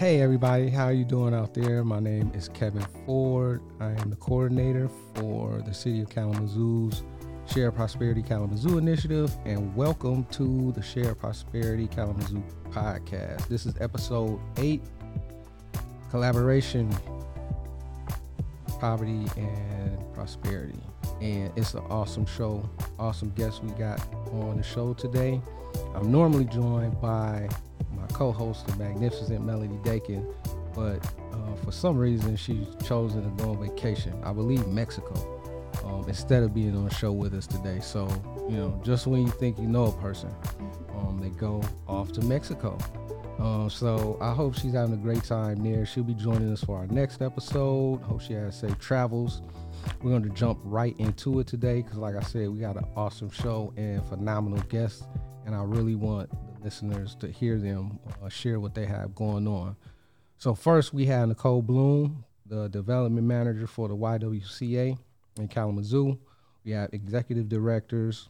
Hey everybody, how are you doing out there? My name is Kevin Ford. I am the coordinator for the City of Kalamazoo's Shared Prosperity Kalamazoo initiative, and welcome to the Shared Prosperity Kalamazoo podcast. This is episode eight, collaboration, poverty, and prosperity. And it's an awesome show, awesome guests we got on the show today. I'm normally joined by co-host, the magnificent Melody Dakin, but uh, for some reason she's chosen to go on vacation. I believe Mexico, um, instead of being on the show with us today. So you know, just when you think you know a person, um, they go off to Mexico. Um, so I hope she's having a great time there. She'll be joining us for our next episode. Hope she has safe travels. We're going to jump right into it today because, like I said, we got an awesome show and phenomenal guests, and I really want listeners to hear them uh, share what they have going on. So first, we have Nicole Bloom, the development manager for the YWCA in Kalamazoo. We have executive directors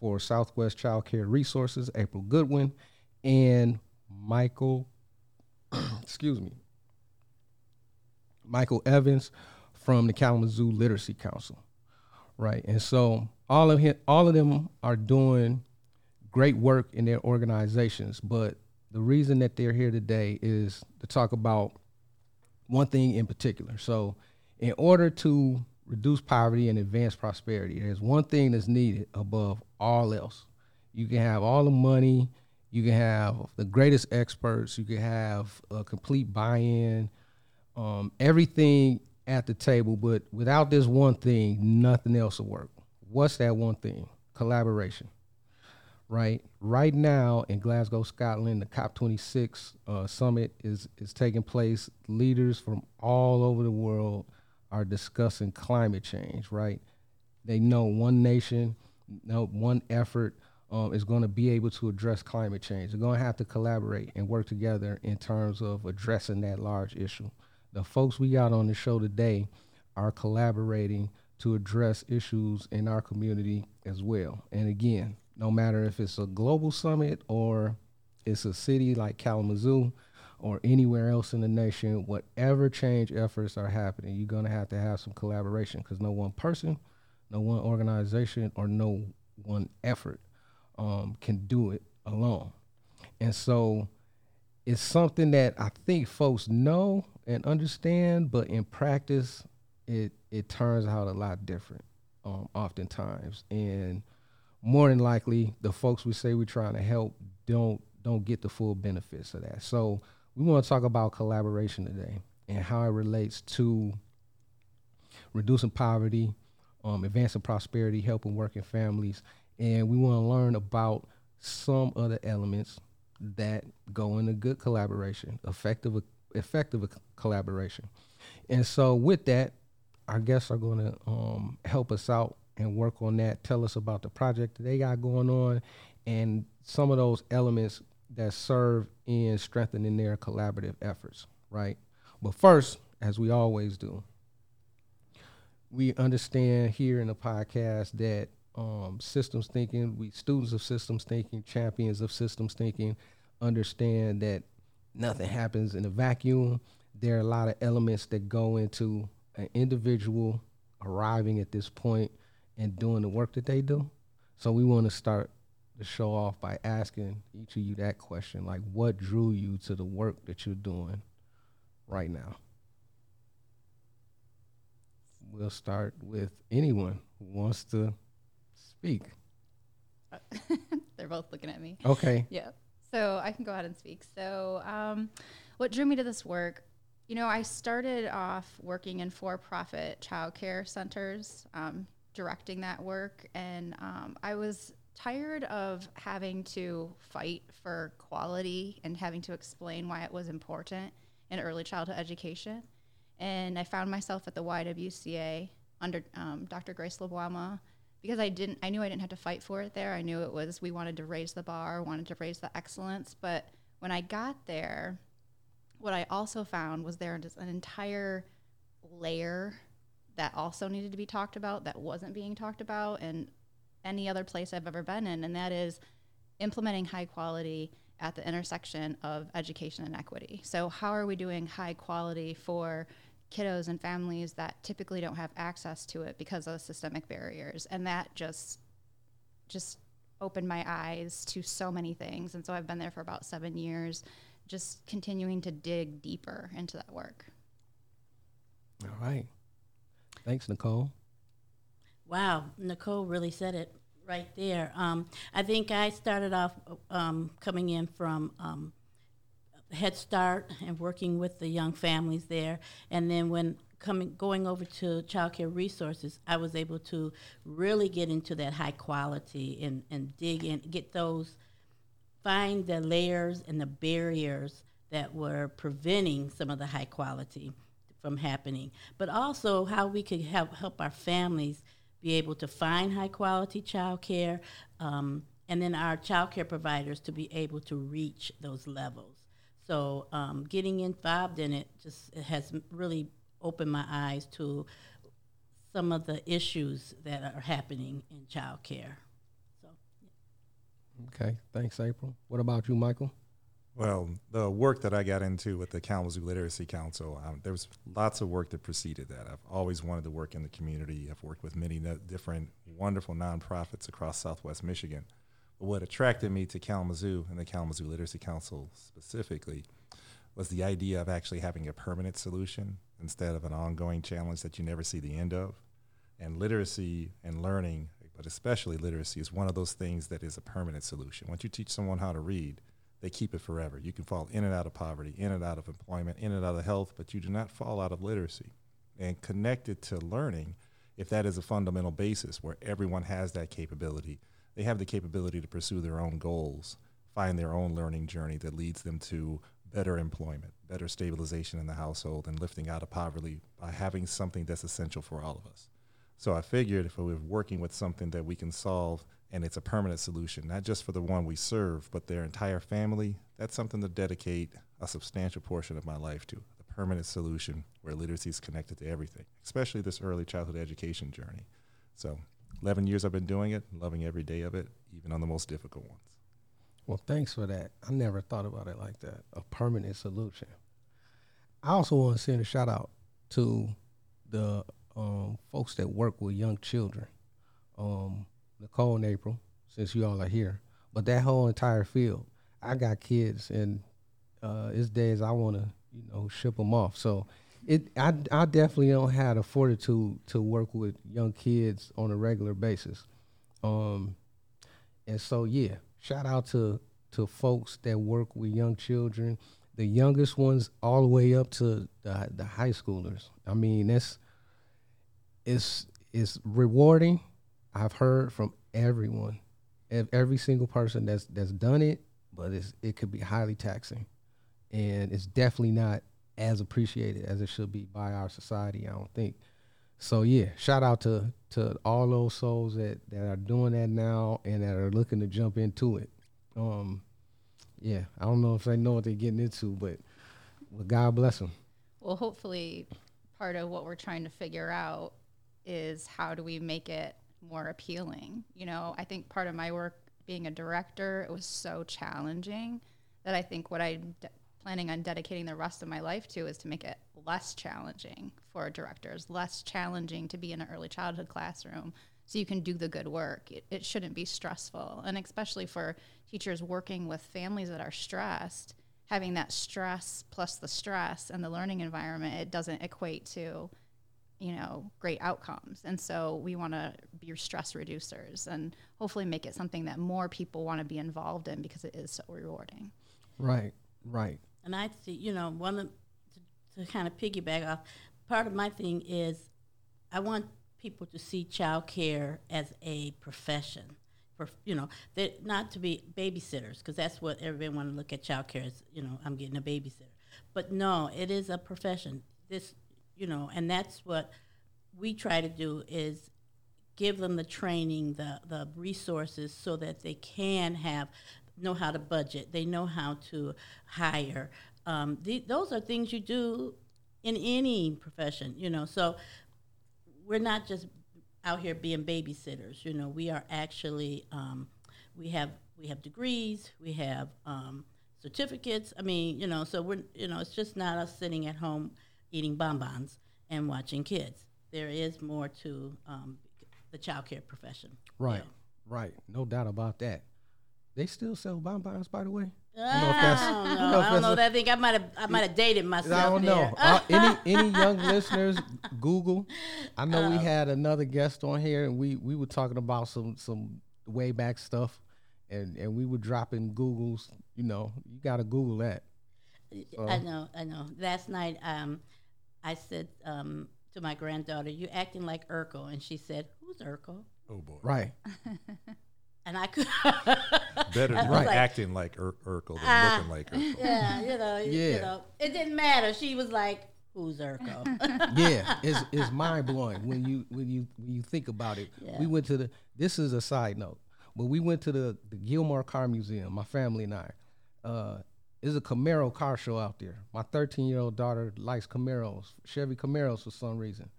for Southwest Child Care Resources, April Goodwin, and Michael, excuse me, Michael Evans from the Kalamazoo Literacy Council. Right. And so all of him, all of them are doing great work in their organizations. But the reason that they're here today is to talk about one thing in particular. So, in order to reduce poverty and advance prosperity, there's one thing that's needed above all else. You can have all the money, you can have the greatest experts, you can have a complete buy in, um, everything at the table, but without this one thing, nothing else will work. What's that one thing? Collaboration right? Right now in Glasgow, Scotland, the COP26 uh, summit is is taking place. Leaders from all over the world are discussing climate change, right? They know one nation, no one effort um, is going to be able to address climate change. They're going to have to collaborate and work together in terms of addressing that large issue. The folks we got on the show today are collaborating to address issues in our community as well. And again, no matter if it's a global summit or it's a city like Kalamazoo or anywhere else in the nation, whatever change efforts are happening, you're going to have to have some collaboration because no one person, no one organization, or no one effort um, can do it alone. And so it's something that I think folks know and understand, but in practice, it it turns out a lot different, um, oftentimes. And more than likely the folks we say we're trying to help don't don't get the full benefits of that. So we want to talk about collaboration today and how it relates to reducing poverty, um, advancing prosperity, helping working families, and we want to learn about some other elements that go into good collaboration, effective effective collaboration. And so with that, our guests are going to um, help us out and work on that. Tell us about the project that they got going on and some of those elements that serve in strengthening their collaborative efforts, right? But first, as we always do, we understand here in the podcast that um, systems thinking, we students of systems thinking, champions of systems thinking, understand that nothing happens in a vacuum. There are a lot of elements that go into an individual arriving at this point and doing the work that they do. So we want to start the show off by asking each of you that question like what drew you to the work that you're doing right now? We'll start with anyone who wants to speak. They're both looking at me. Okay. Yeah. So i can go ahead and speak. So um, what drew me to this work you know i started off working in for-profit childcare centers um, directing that work, and um, I was tired of having to fight for quality and having to explain why it was important in early childhood education. And I found myself at the YWCA under um, Dr. Grace Lubwama because I didn't. I knew I didn't have to fight for it there. I knew it was we wanted to raise the bar, wanted to raise the excellence. But when I got there, what I also found was there an entire layer that also needed to be talked about that wasn't being talked about and any other place I've ever been in, and that is implementing high quality at the intersection of education and equity. So, how are we doing high quality for kiddos and families that typically don't have access to it because of systemic barriers? And that just just opened my eyes to so many things. And so I've been there for about seven years, just continuing to dig deeper into that work. All right. Thanks, Nicole. Wow, Nicole really said it right there. Um, I think I started off um, coming in from um, Head Start and working with the young families there, and then when coming going over to child care resources, I was able to really get into that high quality and, and dig in, get those, find the layers and the barriers that were preventing some of the high quality from happening, but also how we could help help our families be able to find high quality child care, um, and then our child care providers to be able to reach those levels. So um, getting involved in it just it has really opened my eyes to some of the issues that are happening in child care. So, yeah. Okay, thanks, April. What about you, Michael? Well, the work that I got into with the Kalamazoo Literacy Council, um, there was lots of work that preceded that. I've always wanted to work in the community. I've worked with many no- different wonderful nonprofits across Southwest Michigan. But what attracted me to Kalamazoo and the Kalamazoo Literacy Council specifically was the idea of actually having a permanent solution instead of an ongoing challenge that you never see the end of. And literacy and learning, but especially literacy, is one of those things that is a permanent solution. Once you teach someone how to read, they keep it forever. You can fall in and out of poverty, in and out of employment, in and out of health, but you do not fall out of literacy. And connected to learning, if that is a fundamental basis where everyone has that capability, they have the capability to pursue their own goals, find their own learning journey that leads them to better employment, better stabilization in the household, and lifting out of poverty by having something that's essential for all of us. So I figured if we are working with something that we can solve and it's a permanent solution, not just for the one we serve, but their entire family, that's something to dedicate a substantial portion of my life to. The permanent solution where literacy is connected to everything, especially this early childhood education journey. So 11 years I've been doing it, loving every day of it, even on the most difficult ones. Well, thanks for that. I never thought about it like that. A permanent solution. I also want to send a shout out to the um, folks that work with young children, um, Nicole and April, since you all are here. But that whole entire field, I got kids, and uh, it's days I want to, you know, ship them off. So it, I, I definitely don't have the fortitude to work with young kids on a regular basis. Um, and so, yeah, shout out to to folks that work with young children, the youngest ones all the way up to the, the high schoolers. I mean, that's it's it's rewarding. I've heard from everyone, every single person that's that's done it, but it's it could be highly taxing, and it's definitely not as appreciated as it should be by our society. I don't think. So yeah, shout out to to all those souls that that are doing that now and that are looking to jump into it. Um, yeah, I don't know if they know what they're getting into, but well, God bless them. Well, hopefully, part of what we're trying to figure out is how do we make it more appealing. You know, I think part of my work being a director, it was so challenging that I think what I'm planning on dedicating the rest of my life to is to make it less challenging for directors, less challenging to be in an early childhood classroom so you can do the good work. It, it shouldn't be stressful. And especially for teachers working with families that are stressed, having that stress plus the stress and the learning environment, it doesn't equate to you know great outcomes and so we want to be stress reducers and hopefully make it something that more people want to be involved in because it is so rewarding right right and I see, you know, one of to, to kind of piggyback off, part of my thing is I want people to see child care as a profession. For, you know, not to be babysitters, because that's what everybody want to look at child care as, you know, I'm getting a babysitter. But no, it is a profession. This, you know, and that's what we try to do is give them the training, the, the resources so that they can have know how to budget. They know how to hire. Um, the, those are things you do in any profession, you know. So we're not just out here being babysitters. You know, we are actually um, we have we have degrees, we have um, certificates. I mean, you know, so we're you know, it's just not us sitting at home eating bonbons and watching kids. There is more to um, the childcare profession. Right, right. No doubt about that. They still sell bonbons, by the way. I know don't I know. don't know I don't know. that. I think I might have I might have dated myself. I don't know. Uh, any any young listeners, Google. I know we had another guest on here, and we we were talking about some some way back stuff, and and we were dropping Google's. You know, you got to Google that. I know, I know. Last night, um, I said um, to my granddaughter, "You acting like Urkel," and she said, "Who's Urkel?" Oh boy. Right. And I could, Better I than was like- acting like Ur- Urkel than Ah. looking like Urkel. yeah, you know, you Yeah. know, it didn't matter. She was like, "Who's Urkel?" yeah, it's it's mind blowing when you when you when you think about it. Yeah. We went to the. This is a side note, but we went to the the Gilmore Car Museum. My family and I. Uh, there's a Camaro car show out there. My 13 year old daughter likes Camaros, Chevy Camaros for some reason.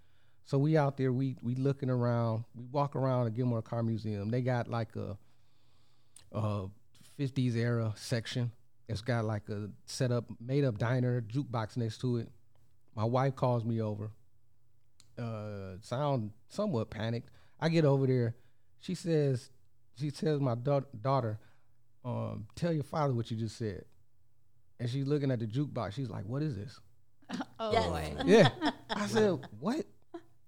So we out there, we we looking around, we walk around the Gilmore Car Museum. They got like a, a 50s era section. It's got like a set up, made up diner, jukebox next to it. My wife calls me over. Uh, sound somewhat panicked. I get over there. She says, she tells my da- daughter, um, "Tell your father what you just said." And she's looking at the jukebox. She's like, "What is this?" Oh Yes. boy. Yeah. I said, "What?"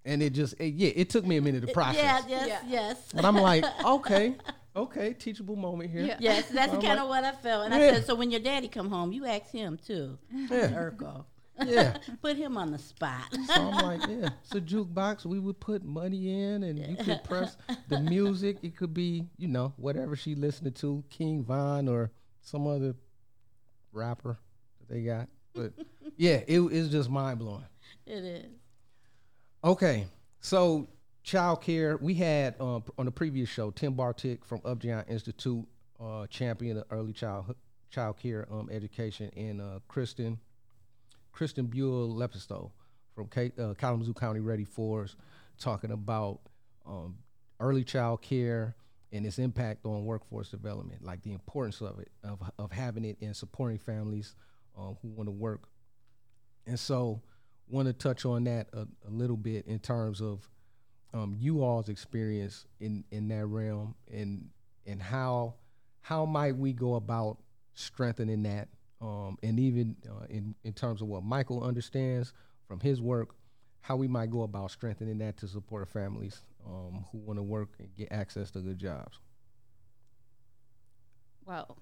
And it just, it, yeah, it took me a minute to process. yeah, yes, Yeah. yes. But I'm like, okay, okay, teachable moment here. Yeah. Yes, that's I'm kind like- of what I felt. And Yeah. I said, so when your daddy come home, you ask him too, Yeah. Urkel. Yeah. Put him on the spot. So I'm like, yeah, it's a jukebox. We would put money in, and you could press the music. It could be, you know, whatever she listening to, King Von or some other rapper that they got. But yeah, it is just mind blowing. it is. Okay, so child care. We had um, on the previous show Tim Bartik from Upjohn Institute, uh, champion of early child child care um, education, and uh, Kristen Kristen Buell Lepisto from K, uh, Kalamazoo County Ready Fours, talking about um, early child care and its impact on workforce development, like the importance of it, of, of having it and supporting families um, who want to work. And so, want to touch on that a, a little bit in terms of um, you all's experience in, in that realm and and how how might we go about strengthening that um, and even uh, in in terms of what Michael understands from his work, how we might go about strengthening that to support families um, who want to work and get access to good jobs. Well,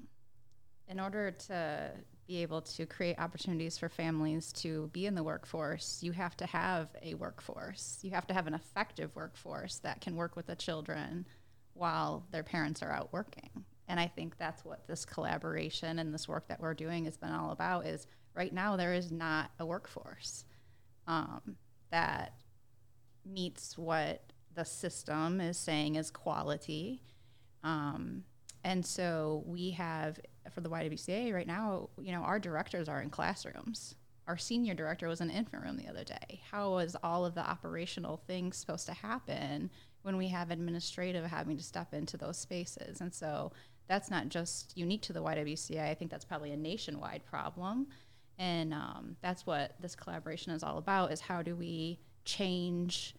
in order to be able to create opportunities for families to be in the workforce, you have to have a workforce. You have to have an effective workforce that can work with the children while their parents are out working. And I think that's what this collaboration and this work that we're doing has been all about is right now there is not a workforce um, that meets what the system is saying is quality. Um, and so we have for the YWCA right now, you know, our directors are in classrooms. Our senior director was in the infant room the other day. How is all of the operational things supposed to happen when we have administrative having to step into those spaces? And so that's not just unique to the YWCA. I think that's probably a nationwide problem. And um, that's what this collaboration is all about: is how do we change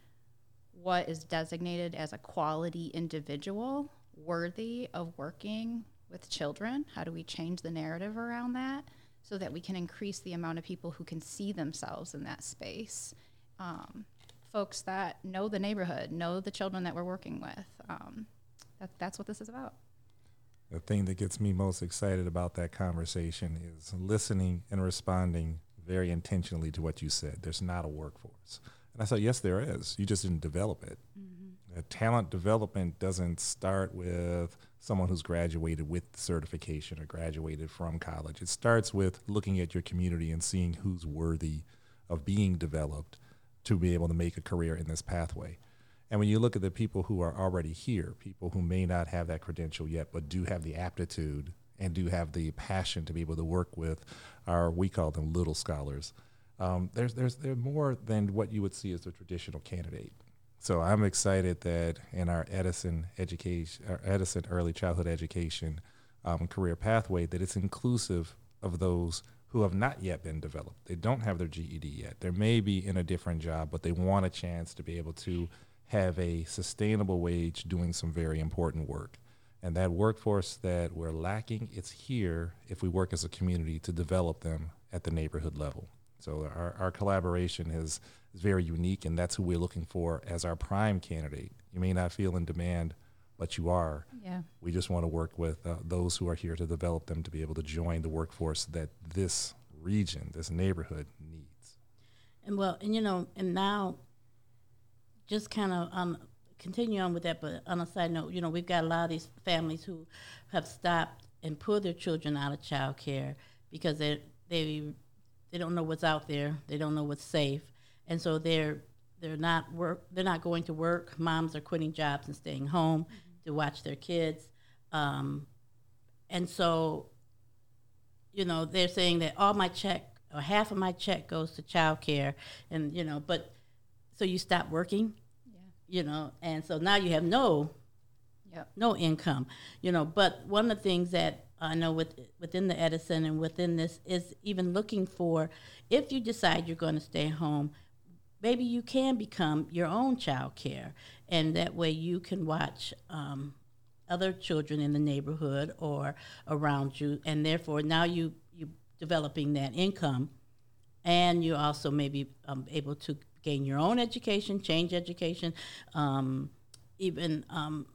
what is designated as a quality individual worthy of working with children? How do we change the narrative around that so that we can increase the amount of people who can see themselves in that space? Um, folks that know the neighborhood, know the children that we're working with. Um, that, that's what this is about. The thing that gets me most excited about that conversation is listening and responding very intentionally to what you said. There's not a workforce. And I said, yes, there is. You just didn't develop it. Uh, talent development doesn't start with someone who's graduated with certification or graduated from college. It starts with looking at your community and seeing who's worthy of being developed to be able to make a career in this pathway. And when you look at the people who are already here, people who may not have that credential yet, but do have the aptitude and do have the passion to be able to work with our, we call them little scholars. Um, there's, there's, they're more than what you would see as a traditional candidate. So I'm excited that in our Edison education, our Edison early childhood education, um, career pathway that it's inclusive of those who have not yet been developed. They don't have their GED yet. They may be in a different job, but they want a chance to be able to have a sustainable wage doing some very important work. And that workforce that we're lacking, it's here if we work as a community to develop them at the neighborhood level. So our, our collaboration is, is very unique, and that's who we're looking for as our prime candidate. You may not feel in demand, but you are. Yeah. We just want to work with uh, those who are here to develop them to be able to join the workforce that this region, this neighborhood needs. And well, and you know, and now, just kind of um, continue on with that. But on a side note, you know, we've got a lot of these families who have stopped and pulled their children out of child care because they they they don't know what's out there. They don't know what's safe, and so they're they're not work. They're not going to work. Moms are quitting jobs and staying home mm-hmm. to watch their kids, um, and so you know they're saying that all my check or half of my check goes to child care, and you know, but so you stop working, yeah. you know, and so now you have no, yep. no income, you know. But one of the things that I know with, within the Edison and within this is even looking for if you decide you're going to stay home, maybe you can become your own child care, and that way you can watch um, other children in the neighborhood or around you, and therefore now you you developing that income, and you also maybe um, able to gain your own education, change education, um, even um,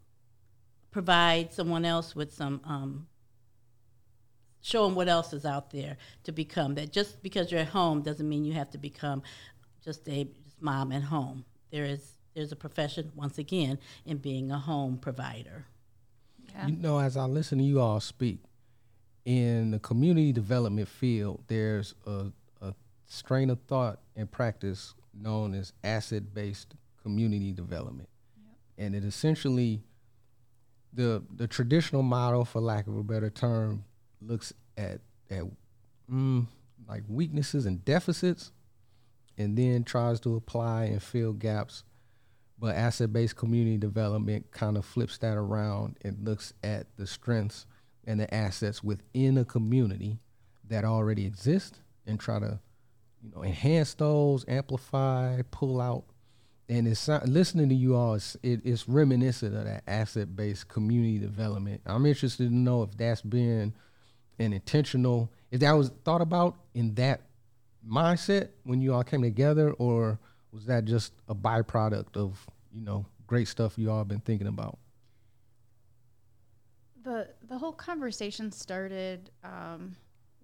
provide someone else with some um, show them what else is out there to become that just because you're at home doesn't mean you have to become just a just mom at home there is there's a profession once again in being a home provider yeah. you know as i listen to you all speak in the community development field there's a, a strain of thought and practice known as asset-based community development yep. and it essentially the the traditional model for lack of a better term looks at at mm, like weaknesses and deficits, and then tries to apply and fill gaps. But asset-based community development kind of flips that around and looks at the strengths and the assets within a community that already exist and try to, you know, enhance those, amplify, pull out. And it's listening to you all. It's, it, it's reminiscent of that asset-based community development. I'm interested to know if that's been and intentional. If that was thought about in that mindset when you all came together or was that just a byproduct of you know great stuff you all been thinking about? The the whole conversation started um,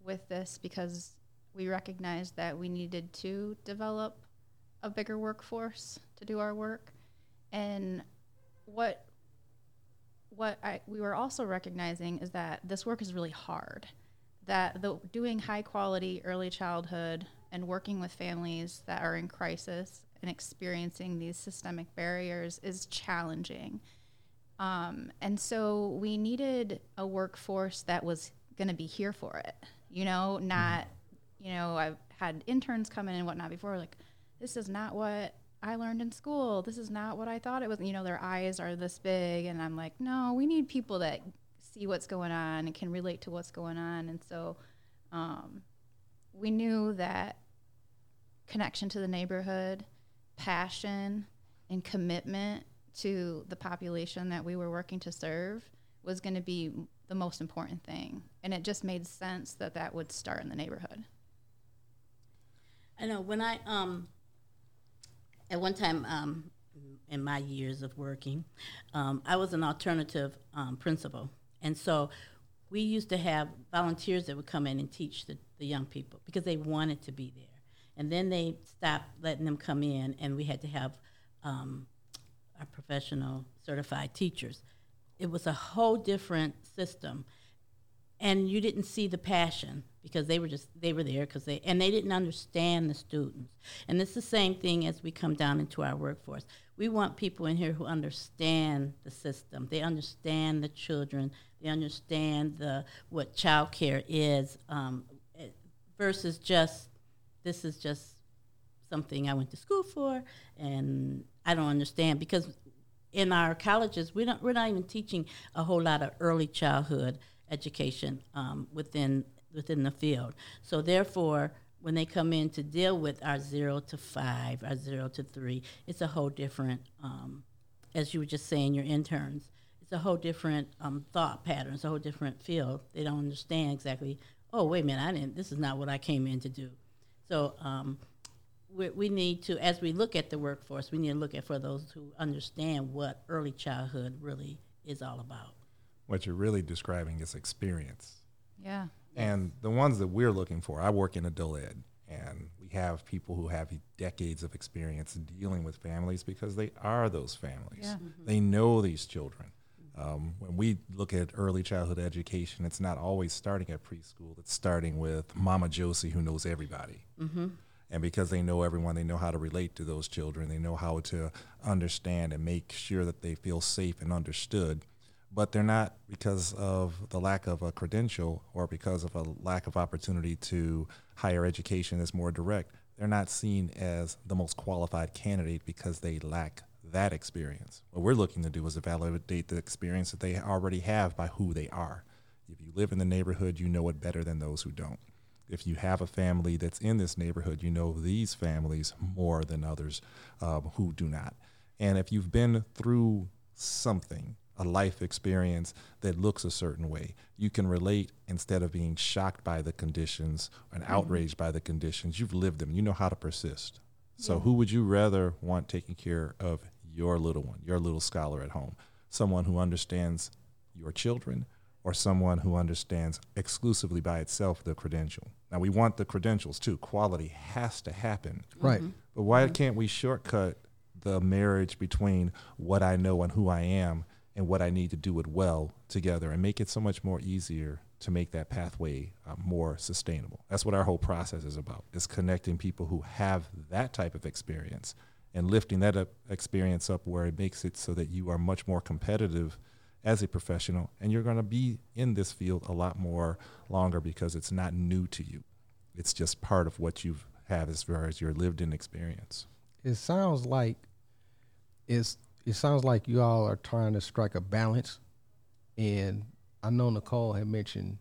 with this because we recognized that we needed to develop a bigger workforce to do our work. And what what I, we were also recognizing is that this work is really hard. That the doing high quality early childhood and working with families that are in crisis and experiencing these systemic barriers is challenging. Um, and so we needed a workforce that was going to be here for it. You know, not, you know, I've had interns come in and whatnot before, like, this is not what I learned in school. This is not what I thought it was. You know, their eyes are this big. And I'm like, no, we need people that see what's going on and can relate to what's going on. And so um, we knew that connection to the neighborhood, passion, and commitment to the population that we were working to serve was going to be the most important thing. And it just made sense that that would start in the neighborhood. I know when I um, at one time um, in my years of working, um, I was an alternative um, principal. And so we used to have volunteers that would come in and teach the, the young people because they wanted to be there. And then they stopped letting them come in, and we had to have um, our professional certified teachers. It was a whole different system and you didn't see the passion because they were just they were there because they and they didn't understand the students. And it's the same thing as we come down into our workforce. We want people in here who understand the system. They understand the children. They understand the what child care is um, versus just this is just something i went to school for and i don't understand because in our colleges we don't we're not even teaching a whole lot of early childhood education um, within within the field. So therefore, when they come in to deal with our zero to five, our zero to three, it's a whole different, um, as you were just saying, your interns. It's a whole different um, thought pattern. It's a whole different field. They don't understand exactly. Oh, wait a minute! I didn't. This is not what I came in to do. So um, we, we need to, as we look at the workforce, we need to look at for those who understand what early childhood really is all about. What you're really describing is experience. Yeah. And the ones that we're looking for, I work in adult ed, and we have people who have decades of experience dealing with families because they are those families. Yeah. They know these children. Um, when we look at early childhood education, it's not always starting at preschool. It's starting with Mama Josie, who knows everybody. Mm-hmm. And because they know everyone, they know how to relate to those children. They know how to understand and make sure that they feel safe and understood but they're not because of the lack of a credential or because of a lack of opportunity to higher education that's more direct. They're not seen as the most qualified candidate because they lack that experience. What we're looking to do is validate the experience that they already have by who they are. If you live in the neighborhood, you know it better than those who don't. If you have a family that's in this neighborhood, you know these families more than others um, who do not. And if you've been through something, a life experience that looks a certain way. You can relate instead of being shocked by the conditions and mm-hmm. outraged by the conditions. You've lived them. You know how to persist. So, yeah. who would you rather want taking care of your little one, your little scholar at home? Someone who understands your children or someone who understands exclusively by itself the credential? Now, we want the credentials too. Quality has to happen. Right. Mm-hmm. But why mm-hmm. can't we shortcut the marriage between what I know and who I am and what I need to do it well together and make it so much more easier to make that pathway uh, more sustainable. That's what our whole process is about, is connecting people who have that type of experience and lifting that up, experience up where it makes it so that you are much more competitive as a professional and you're going to be in this field a lot more longer because it's not new to you. It's just part of what you have as far as your lived in experience. It sounds like it's it sounds like you all are trying to strike a balance. And I know Nicole had mentioned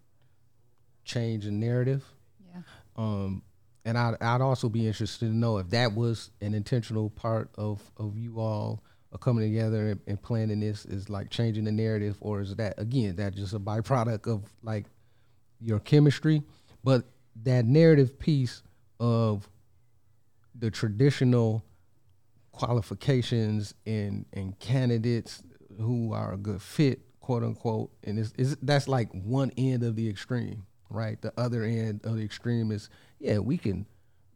change in narrative. Yeah. Um, and I'd, I'd also be interested to know if that was an intentional part of, of you all coming together and, and planning this is like changing the narrative, or is that again that just a byproduct of like your chemistry? But that narrative piece of the traditional qualifications and and candidates who are a good fit, quote unquote. And it's, it's that's like one end of the extreme, right? The other end of the extreme is yeah, we can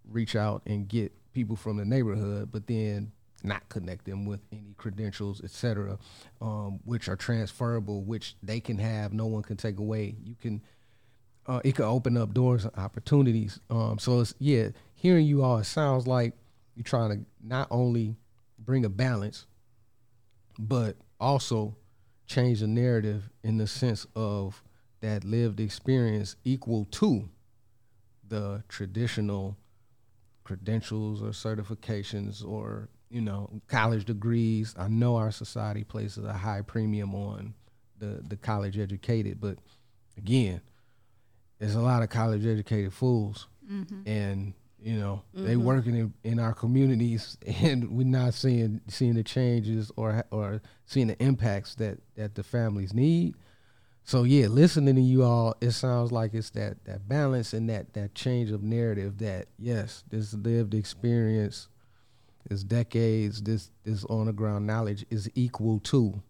reach out and get people from the neighborhood, but then not connect them with any credentials, et cetera, um, which are transferable, which they can have, no one can take away. You can, uh, it can open up doors and opportunities. Um, so it's yeah, hearing you all, it sounds like you're trying to not only bring a balance, but also change the narrative in the sense of that lived experience equal to the traditional credentials or certifications or you know college degrees i know our society places a high premium on the the college educated but again there's a lot of college educated fools mm-hmm. and you know, mm-hmm. they working in, in our communities, and we're not seeing seeing the changes or or seeing the impacts that that the families need. So yeah, listening to you all, it sounds like it's that that balance and that that change of narrative. That yes, this lived experience, this decades, this this on the ground knowledge is equal to,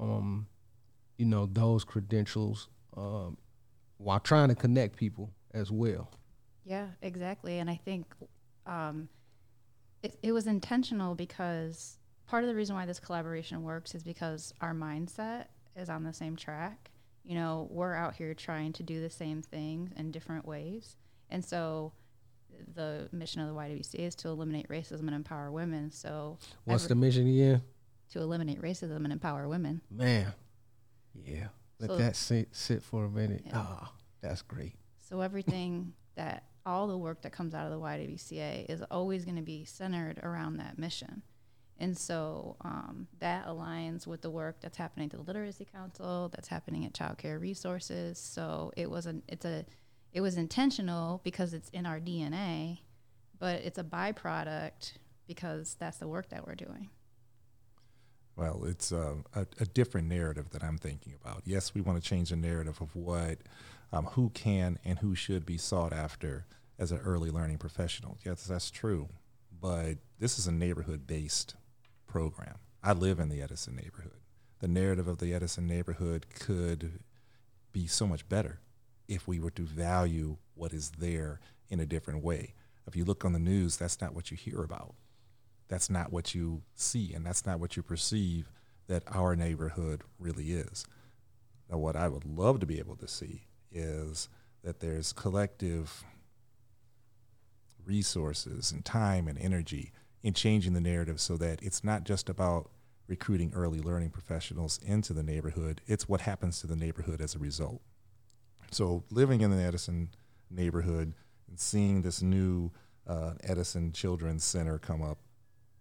um, you know, those credentials, um, while trying to connect people as well. Yeah, exactly. And I think um, it, it was intentional because part of the reason why this collaboration works is because our mindset is on the same track. You know, we're out here trying to do the same things in different ways. And so the mission of the YWCA is to eliminate racism and empower women. So what's every, the mission again? To eliminate racism and empower women. Man, yeah. Let so, that sit sit for a minute. Yeah. Oh, that's great. So everything that all the work that comes out of the YWCA is always going to be centered around that mission. And so um, that aligns with the work that's happening to the Literacy Council, that's happening at Child Care Resources. So it was an it's a it was intentional because it's in our DNA, but it's a byproduct because that's the work that we're doing. Well, it's a, a, a, different narrative that I'm thinking about. Yes, we want to change the narrative of what, um, who can and who should be sought after as an early learning professional. Yes, that's true. But this is a neighborhood based program. I live in the Edison neighborhood. The narrative of the Edison neighborhood could be so much better if we were to value what is there in a different way. If you look on the news, that's not what you hear about that's not what you see and that's not what you perceive that our neighborhood really is. Now, what I would love to be able to see is that there's collective resources and time and energy in changing the narrative so that it's not just about recruiting early learning professionals into the neighborhood, it's what happens to the neighborhood as a result. So, living in the Edison neighborhood and seeing this new uh, Edison Children's Center come up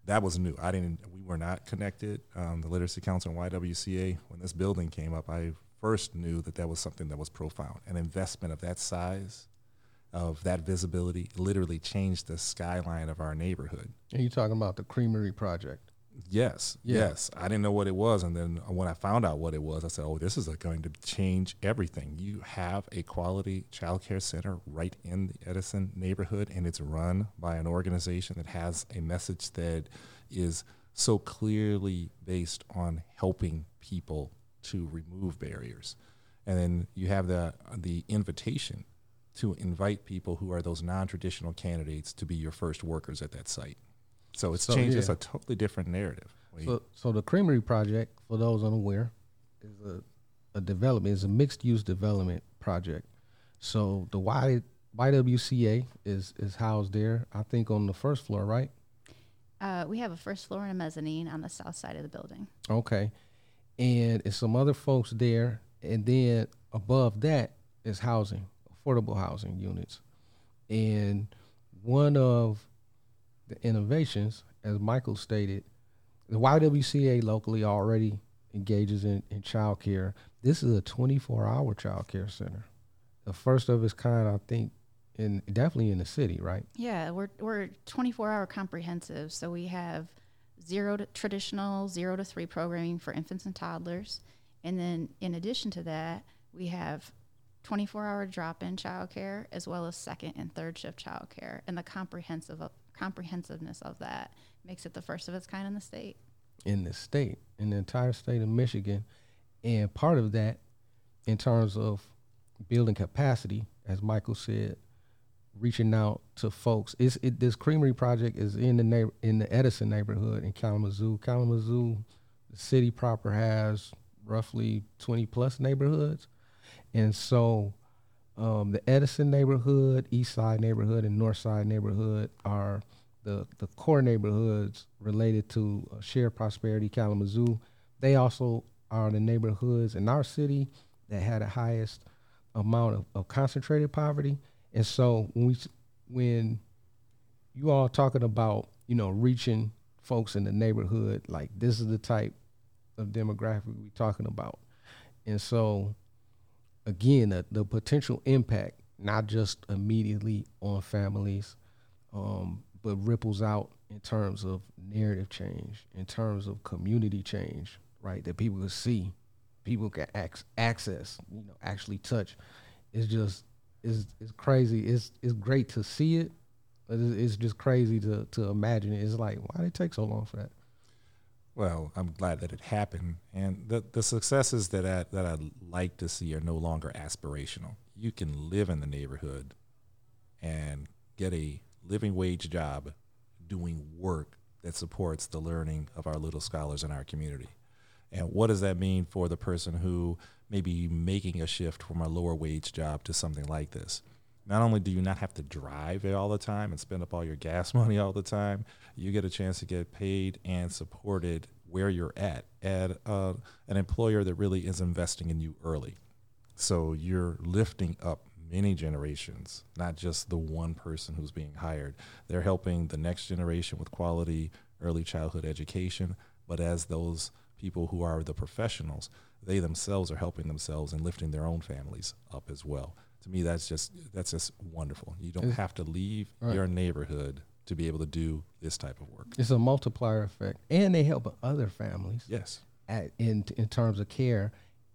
that was new. I didn't. We were not connected. Um, the Literacy Council and YWCA. When this building came up, I first knew that that was something that was profound. An investment of that size, of that visibility, literally changed the skyline of our neighborhood. And you're talking about the Creamery project. Yes, yeah. yes. I didn't know what it was, and then when I found out what it was, I said, "Oh, this is going to change everything." You have a quality child care center right in the Edison neighborhood, and it's run by an organization that has a message that is so clearly based on helping people to remove barriers. And then you have the the invitation to invite people who are those non-traditional candidates to be your first workers at that site. So it's so, changed. Yeah. It's a totally different narrative. So, so the Creamery project, for those unaware, is a, a development. is a mixed use development project. So the Y, YWCA is is housed there. I think on the first floor, right? Uh, we have a first floor and a mezzanine on the south side of the building. Okay, and it's some other folks there, and then above that is housing, affordable housing units, and one of the innovations, as Michael stated, the YWCA locally already engages in, in child care. This is a 24 hour child care center. The first of its kind, I think, in definitely in the city, right? Yeah, we're we're 24 hour comprehensive. So we have zero to traditional zero to three programming for infants and toddlers, and then in addition to that, we have 24 hour drop in childcare as well as second and third shift childcare, and the comprehensive comprehensiveness of that makes it the first of its kind in the state. In the state, in the entire state of Michigan. And part of that, in terms of building capacity, as Michael said, reaching out to folks. It, this creamery project is in the in the Edison neighborhood in Kalamazoo. Kalamazoo, the city proper has roughly 20 plus neighborhoods. And so um, the Edison neighborhood, East Side neighborhood, and North Side neighborhood are the, the core neighborhoods related to uh, shared prosperity Kalamazoo. They also are the neighborhoods in our city that had the highest amount of, of concentrated poverty. And so when we when you all talking about you know reaching folks in the neighborhood, like this is the type of demographic we are talking about. And so again, the, the potential impact, not just immediately on families, um, but ripples out in terms of narrative change, in terms of community change, right? That people can see, people can ac- access, you know, actually touch. It's just, it's, it's crazy. It's, it's great to see it, but it's, it's just crazy to, to imagine it. It's like, why did it take so long for that? Well, I'm glad that it happened, and the the successes that I, that I'd like to see are no longer aspirational. You can live in the neighborhood and get a living wage job doing work that supports the learning of our little scholars in our community. And what does that mean for the person who may be making a shift from a lower wage job to something like this? Not only do you not have to drive it all the time and spend up all your gas money all the time, you get a chance to get paid and supported where you're at at uh, an employer that really is investing in you early. So you're lifting up many generations, not just the one person who's being hired. They're helping the next generation with quality early childhood education, but as those people who are the professionals, they themselves are helping themselves and lifting their own families up as well. To me, that's just that's just wonderful. You don't have to leave Right. your neighborhood to be able to do this type of work. It's a multiplier effect, and they help other families Yes. at, in in terms of care,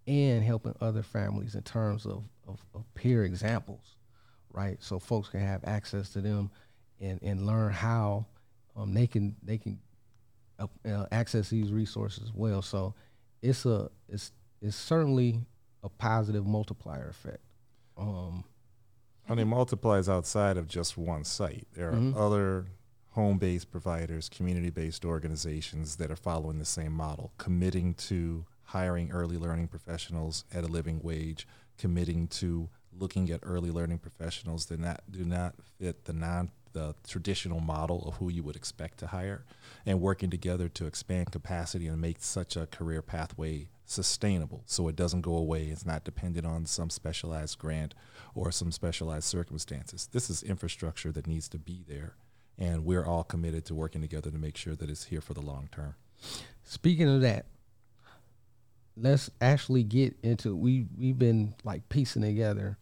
and helping other families in terms of, of, of peer examples, right? So folks can have access to them, and, and learn how um, they can they can uh, uh, access these resources as well. So it's a it's it's certainly a positive multiplier effect. Um, And it multiplies outside of just one site. There are other home based providers, community based organizations that are following the same model, committing to hiring early learning professionals at a living wage, committing to looking at early learning professionals that not, do not fit the non the traditional model of who you would expect to hire and working together to expand capacity and make such a career pathway sustainable. So it doesn't go away. It's not dependent on some specialized grant or some specialized circumstances. This is infrastructure that needs to be there and we're all committed to working together to make sure that it's here for the long term. Speaking of that, let's actually get into we we've been like piecing together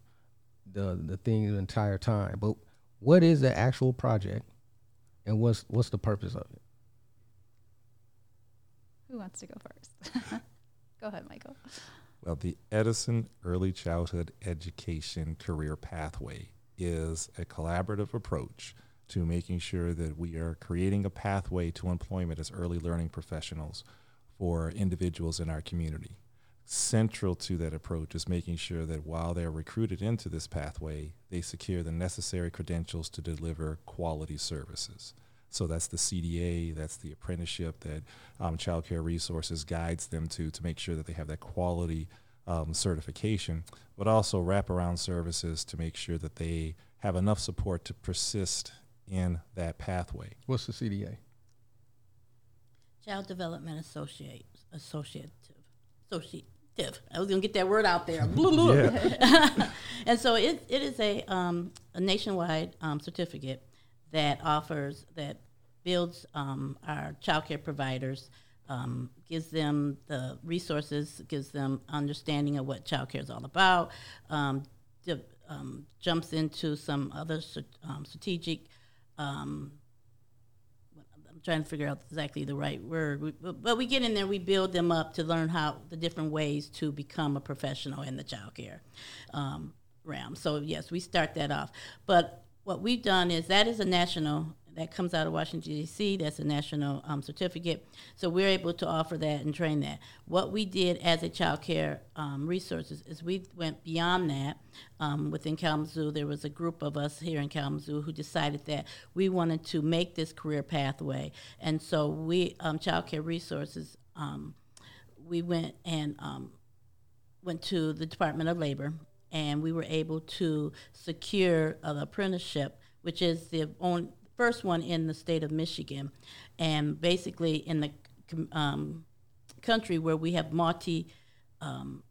the the thing the entire time. But what is the actual project and what's what's the purpose of it? Who wants to go first? go ahead, Michael. Well, the Edison Early Childhood Education Career Pathway is a collaborative approach to making sure that we are creating a pathway to employment as early learning professionals for individuals in our community. Central to that approach is making sure that while they're recruited into this pathway, they secure the necessary credentials to deliver quality services. So that's the CDA, that's the apprenticeship that um, Child Care Resources guides them to to make sure that they have that quality um, certification, but also wraparound services to make sure that they have enough support to persist in that pathway. What's the CDA? Child Development Associate, Associative, Associative. I was gonna get that word out there. And so it, it is a, um, a nationwide um, certificate that offers that builds um, our child care providers, um, gives them the resources, gives them understanding of what child care is all about, um, di- um, jumps into some other um, strategic um, trying to figure out exactly the right word. We, but but we get in there, we build them up to learn how the different ways to become a professional in the childcare um, realm. So yes, we start that off. But what we've done is that is a national that comes out of Washington D.C. That's a national um, certificate. So we're able to offer that and train that. What we did as a child care um, resources is we went beyond that. Um, within Kalamazoo, there was a group of us here in Kalamazoo who decided that we wanted to make this career pathway, and so we um, child care resources. Um, we went and um, went to the Department of Labor, and we were able to secure an apprenticeship, which is the only, first one in the state of Michigan, and basically in the um, country where we have multi um,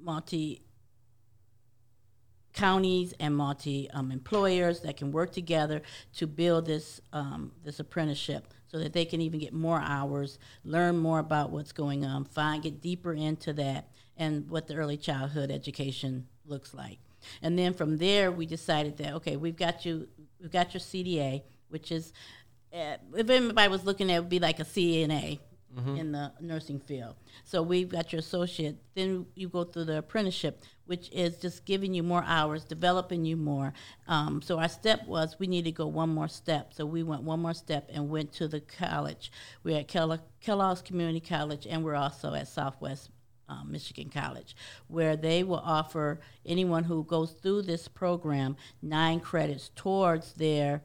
multi counties and multi um, employers that can work together to build this um, this apprenticeship so that they can even get more hours, learn more about what's going on, find get deeper into that and what the early childhood education looks like. And then from there, we decided that okay, we've got you, we've got your CDA, which is uh, if anybody was looking at, it would be like a CNA in the nursing field. So we've got your associate. Then you go through the apprenticeship, which is just giving you more hours, developing you more. Um, so our step was we need to go one more step. So we went one more step and went to the college. We're at Kellogg, Kellogg's Community College, and we're also at Southwest um, Michigan College, where they will offer anyone who goes through this program nine credits towards their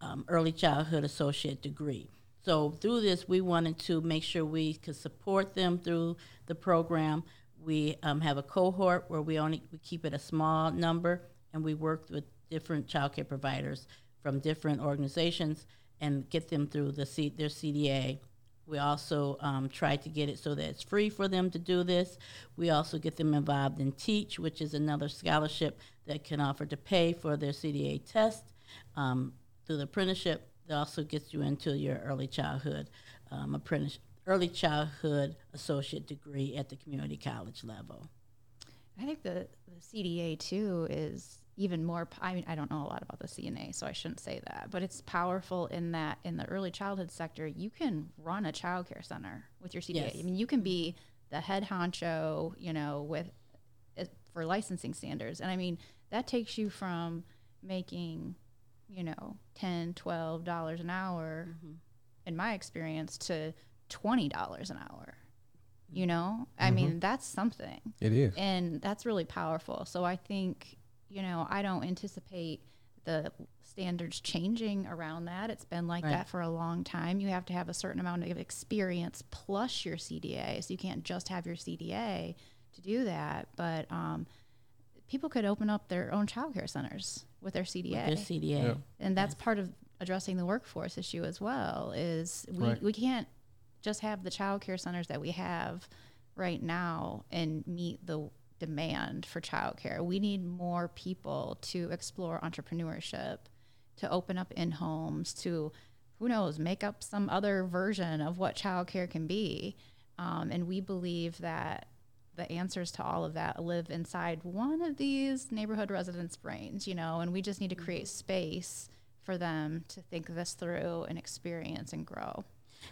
um, early childhood associate degree. So through this, we wanted to make sure we could support them through the program. We um, have a cohort where we only we keep it a small number, and we work with different childcare providers from different organizations and get them through the C, their CDA. We also um, try to get it so that it's free for them to do this. We also get them involved in Teach, which is another scholarship that can offer to pay for their CDA test um, through the apprenticeship. that also gets you into your early childhood um, apprentice, early childhood associate degree at the community college level. I think the, the CDA too is even more. I mean, I don't know a lot about the CNA, so I shouldn't say that, but it's powerful in that in the early childhood sector, you can run a child care center with your CDA. Yes. I mean, you can be the head honcho, you know, with for licensing standards, and I mean that takes you from making, you know, 10 12 dollars an hour, mm-hmm. in my experience, to twenty dollars an hour you know i mm-hmm. mean that's something it is and that's really powerful so i think you know, I don't anticipate the standards changing around that. It's been like right. that for a long time. You have to have a certain amount of experience plus your CDA. So you can't just have your CDA to do that. But um, people could open up their own childcare centers with their CDA. With their CDA. Yeah. And that's yes. part of addressing the workforce issue as well is we, right. we can't just have the childcare centers that we have right now and meet the demand for childcare. We need more people to explore entrepreneurship, to open up in homes, to who knows, make up some other version of what childcare can be. Um, and we believe that the answers to all of that live inside one of these neighborhood residents' brains, you know, and we just need to create mm-hmm. space for them to think this through and experience and grow.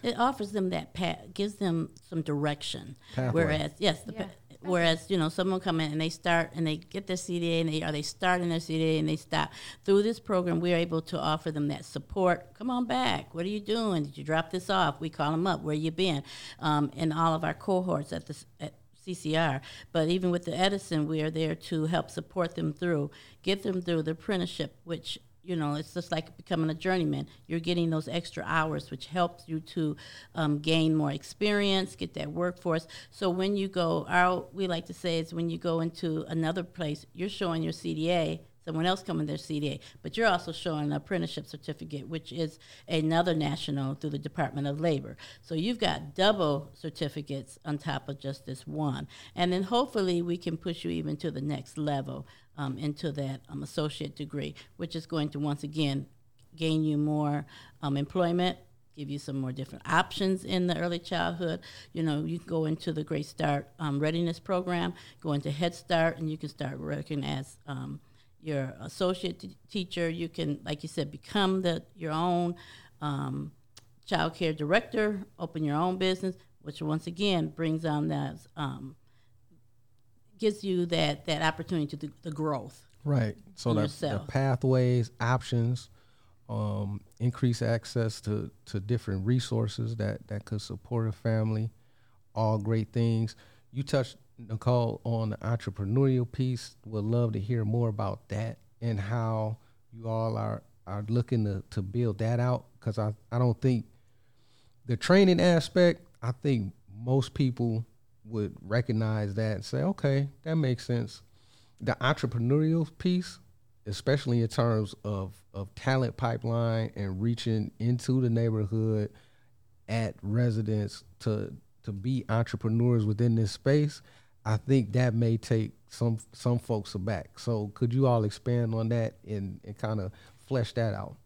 It offers them that path, gives them some direction. Pathway. Whereas, yes, the yeah. Whereas, you know, someone come in and they start and they get their CDA and they are they starting their CDA and they stop. Through this program, we're able to offer them that support. Come on back. What are you doing? Did you drop this off? We call them up. Where you been? Um, in all of our cohorts at the at CCR. But even with the Edison, we are there to help support them through, get them through the apprenticeship, which you know, it's just like becoming a journeyman. You're getting those extra hours, which helps you to um, gain more experience, get that workforce. So when you go, our we like to say is when you go into another place, you're showing your CDA. Someone else coming their CDA, but you're also showing an apprenticeship certificate, which is another national through the Department of Labor. So you've got double certificates on top of just this one, and then hopefully we can push you even to the next level um, into that um, associate degree, which is going to once again gain you more um, employment, give you some more different options in the early childhood. You know, you can go into the Great Start um, Readiness Program, go into Head Start, and you can start working as um, your associate t- teacher. You can, like you said, become the your own um, child care director, open your own business, which once again brings on that um, gives you that that opportunity to the, the growth. Right. So the, the, pathways, options, um, increase access to, to different resources that, that could support a family, all great things. You touched Nicole on the entrepreneurial piece. Would love to hear more about that and how you all are are looking to, to build that out because I, I don't think the training aspect, I think most people would recognize that and say, okay, that makes sense. The entrepreneurial piece, especially in terms of, of talent pipeline and reaching into the neighborhood at residents to to be entrepreneurs within this space, I think that may take some some folks aback. So could you all expand on that and, and kind of flesh that out?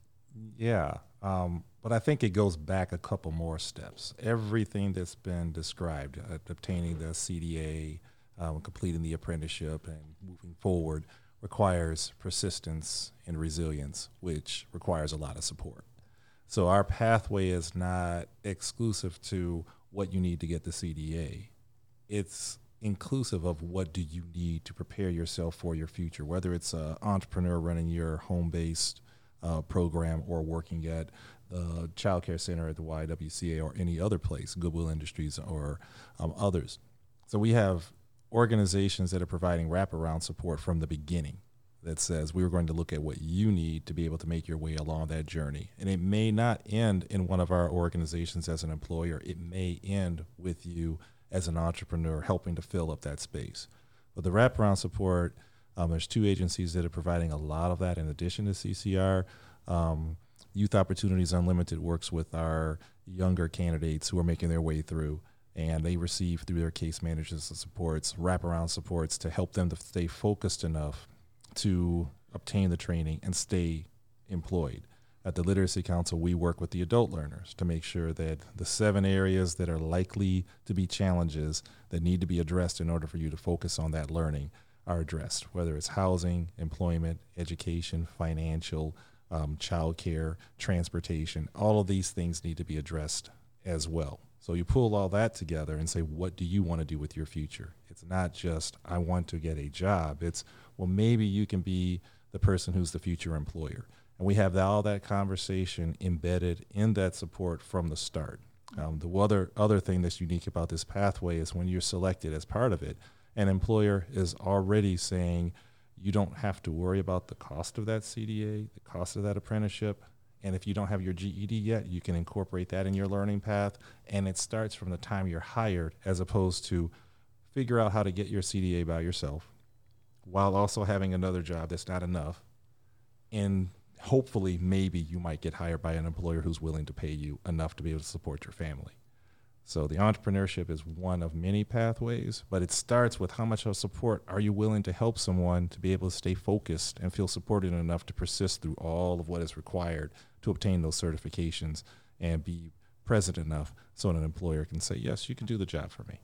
Yeah. Um, but I think it goes back a couple more steps. Everything that's been described, uh, obtaining the CDA, um, completing the apprenticeship, and moving forward, requires persistence and resilience, which requires a lot of support. So our pathway is not exclusive to what you need to get the CDA. It's inclusive of what do you need to prepare yourself for your future, whether it's an entrepreneur running your home-based uh, program or working at the child care center at the YWCA or any other place, Goodwill Industries or um, others. So we have organizations that are providing wraparound support from the beginning that says we're going to look at what you need to be able to make your way along that journey. And it may not end in one of our organizations as an employer, it may end with you as an entrepreneur helping to fill up that space. But the wraparound support, um, there's two agencies that are providing a lot of that in addition to CCR. Um, Youth Opportunities Unlimited works with our younger candidates who are making their way through, and they receive through their case managers and supports, wraparound supports to help them to stay focused enough to obtain the training and stay employed. At the Literacy Council, we work with the adult learners to make sure that the seven areas that are likely to be challenges that need to be addressed in order for you to focus on that learning are addressed, whether it's housing, employment, education, financial, um, childcare, transportation. All of these things need to be addressed as well. So you pull all that together and say, what do you want to do with your future? It's not just, I want to get a job. It's, well, maybe you can be the person who's the future employer. And we have all that conversation embedded in that support from the start. Um, the other, other thing that's unique about this pathway is when you're selected as part of it, an employer is already saying, you don't have to worry about the cost of that CDA, the cost of that apprenticeship. And if you don't have your GED yet, you can incorporate that in your learning path. And it starts from the time you're hired as opposed to figure out how to get your CDA by yourself while also having another job that's not enough. And hopefully, maybe you might get hired by an employer who's willing to pay you enough to be able to support your family. So the entrepreneurship is one of many pathways, but it starts with how much of support are you willing to help someone to be able to stay focused and feel supported enough to persist through all of what is required to obtain those certifications and be present enough so an employer can say, yes, you can do the job for me.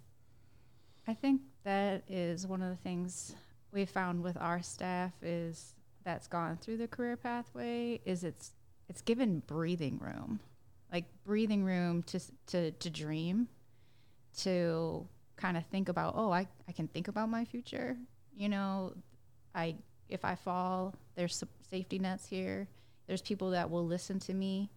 I think that is one of the things we found with our staff is that's gone through the career pathway is it's it's given breathing room. Like breathing room to to to dream to kind of think about oh I, I can think about my future. You know i if i fall there's safety nets here. There's people that will listen to me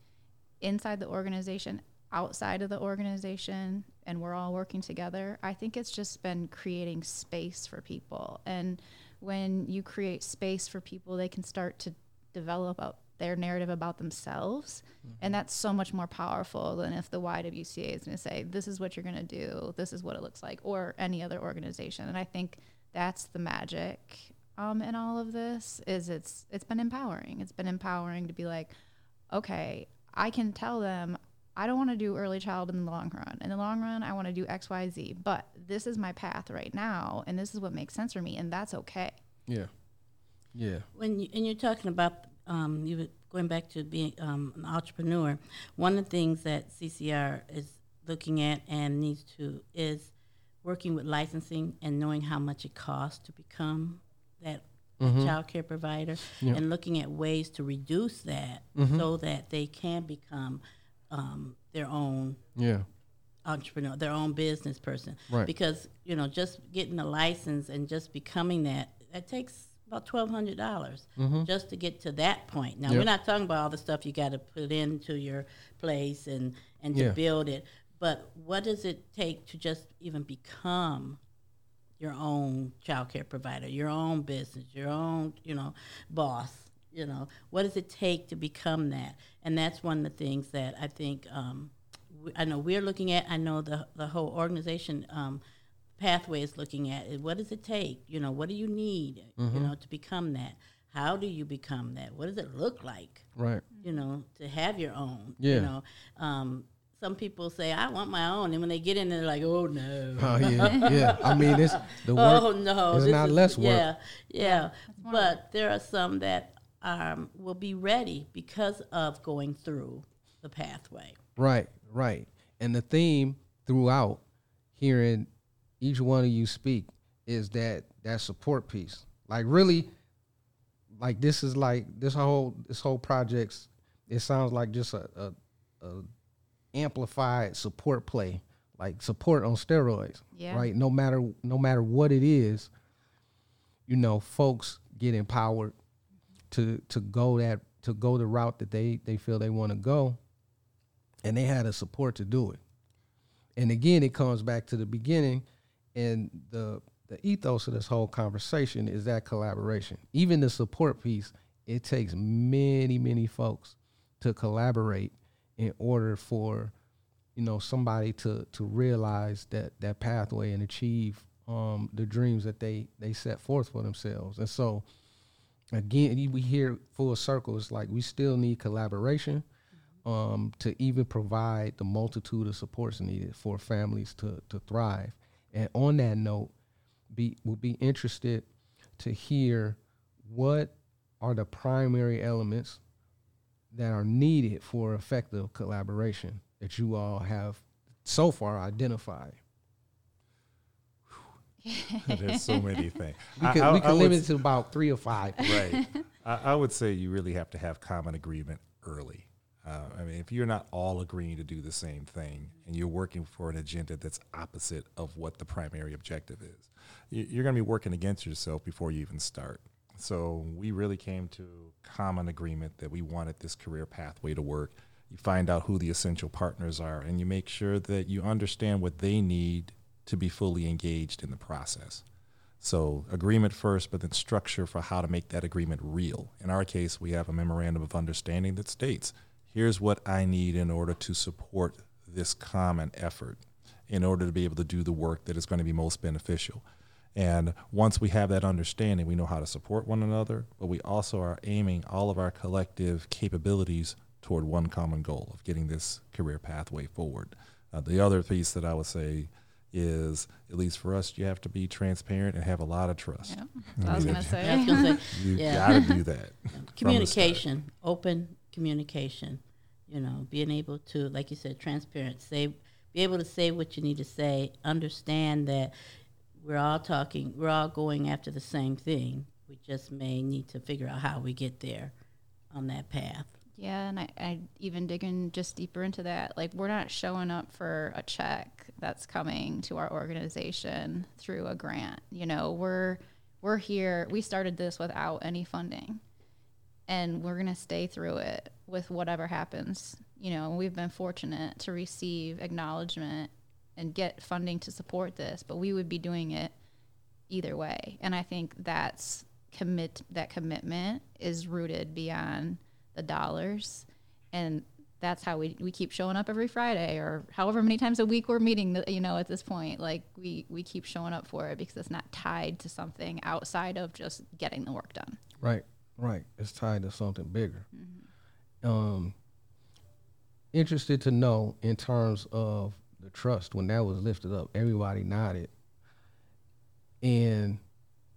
inside the organization outside of the organization and we're all working together. I think it's just been creating space for people. And when you create space for people, they can start to develop their narrative about themselves. Mm-hmm. And that's so much more powerful than if the YWCA is going to say, this is what you're going to do, this is what it looks like, or any other organization. And I think that's the magic um, in all of this is it's it's been empowering. It's been empowering to be like, okay, I can tell them I don't want to do early child in the long run. In the long run, I want to do X, Y, Z. But this is my path right now, and this is what makes sense for me, and that's okay. Yeah, yeah. When you, and you're talking about um, you going back to being um, an entrepreneur, one of the things that CCR is looking at and needs to is working with licensing and knowing how much it costs to become that mm-hmm. child care provider and looking at ways to reduce that mm-hmm. so that they can become um, their own yeah entrepreneur, their own business person. Right. Because you know, just getting a license and just becoming that that takes about twelve hundred dollars mm-hmm. just to get to that point. Now yep. we're not talking about all the stuff you got to put into your place and and to yeah. build it, but what does it take to just even become your own child care provider, your own business, your own you know boss? You know, what does it take to become that? And that's one of the things that I think um, we, I know we're looking at. I know the the whole organization um, pathway is looking at. What does it take? You know, what do you need? Mm-hmm. You know, to become that. How do you become that? What does it look like? Right. You know, to have your own. Yeah. You know, um, some people say I want my own, and when they get in, they're like, "Oh no." Oh yeah, yeah. I mean, it's the work. Oh no, it's not is, less work. Yeah, yeah. But there are some that um, will be ready because of going through the pathway. Right, right. And the theme throughout hearing each one of you speak is that that support piece. Like really, like this is like this whole this whole project's. It sounds like just a, a, a amplified support play, like support on steroids. Yeah. Right. No matter no matter what it is, you know, folks get empowered to to go that to go the route that they they feel they want to go and they had a support to do it. And again it comes back to the beginning and the the ethos of this whole conversation is that collaboration. Even the support piece it takes many many folks to collaborate in order for you know somebody to to realize that that pathway and achieve um, the dreams that they they set forth for themselves. And so again, we hear full circle. It's like we still need collaboration um, to even provide the multitude of supports needed for families to to thrive. And on that note, be will be interested to hear what are the primary elements that are needed for effective collaboration that you all have so far identified? There's so many things. We I- I- we I can would limit it to about three or five. right. I, I would say you really have to have common agreement early. Uh, I mean, if you're not all agreeing to do the same thing and you're working for an agenda that's opposite of what the primary objective is, you- you're going to be working against yourself before you even start. So we really came to common agreement that we wanted this career pathway to work. You find out who the essential partners are, and you make sure that you understand what they need to be fully engaged in the process. So agreement first, but then structure for how to make that agreement real. In our case, we have a memorandum of understanding that states, here's what I need in order to support this common effort in order to be able to do the work that is going to be most beneficial. And once we have that understanding, we know how to support one another, but we also are aiming all of our collective capabilities toward one common goal of getting this career pathway forward. Uh, the other piece that I would say is, at least for us, you have to be transparent and have a lot of trust. Yeah, that's what I was gonna say. Yeah, I was gonna say You Yeah. got to do that. from the start. communication, open communication. You know, being able to, like you said, transparent. Say, be able to say what you need to say. Understand that we're all talking. We're all going after the same thing. We just may need to figure out how we get there on that path. Yeah, and I, I even digging just deeper into that. Like, we're not showing up for a check that's coming to our organization through a grant. You know, we're we're here. We started this without any funding, and we're gonna stay through it with whatever happens. You know, we've been fortunate to receive acknowledgement and get funding to support this, but we would be doing it either way. And I think that's commit that commitment is rooted beyond the dollars and that's how we, we keep showing up every friday or however many times a week we're meeting you know at this point like we we keep showing up for it because it's not tied to something outside of just getting the work done Right, right. It's tied to something bigger. Um, interested to know in terms of the trust when that was lifted up, everybody nodded, and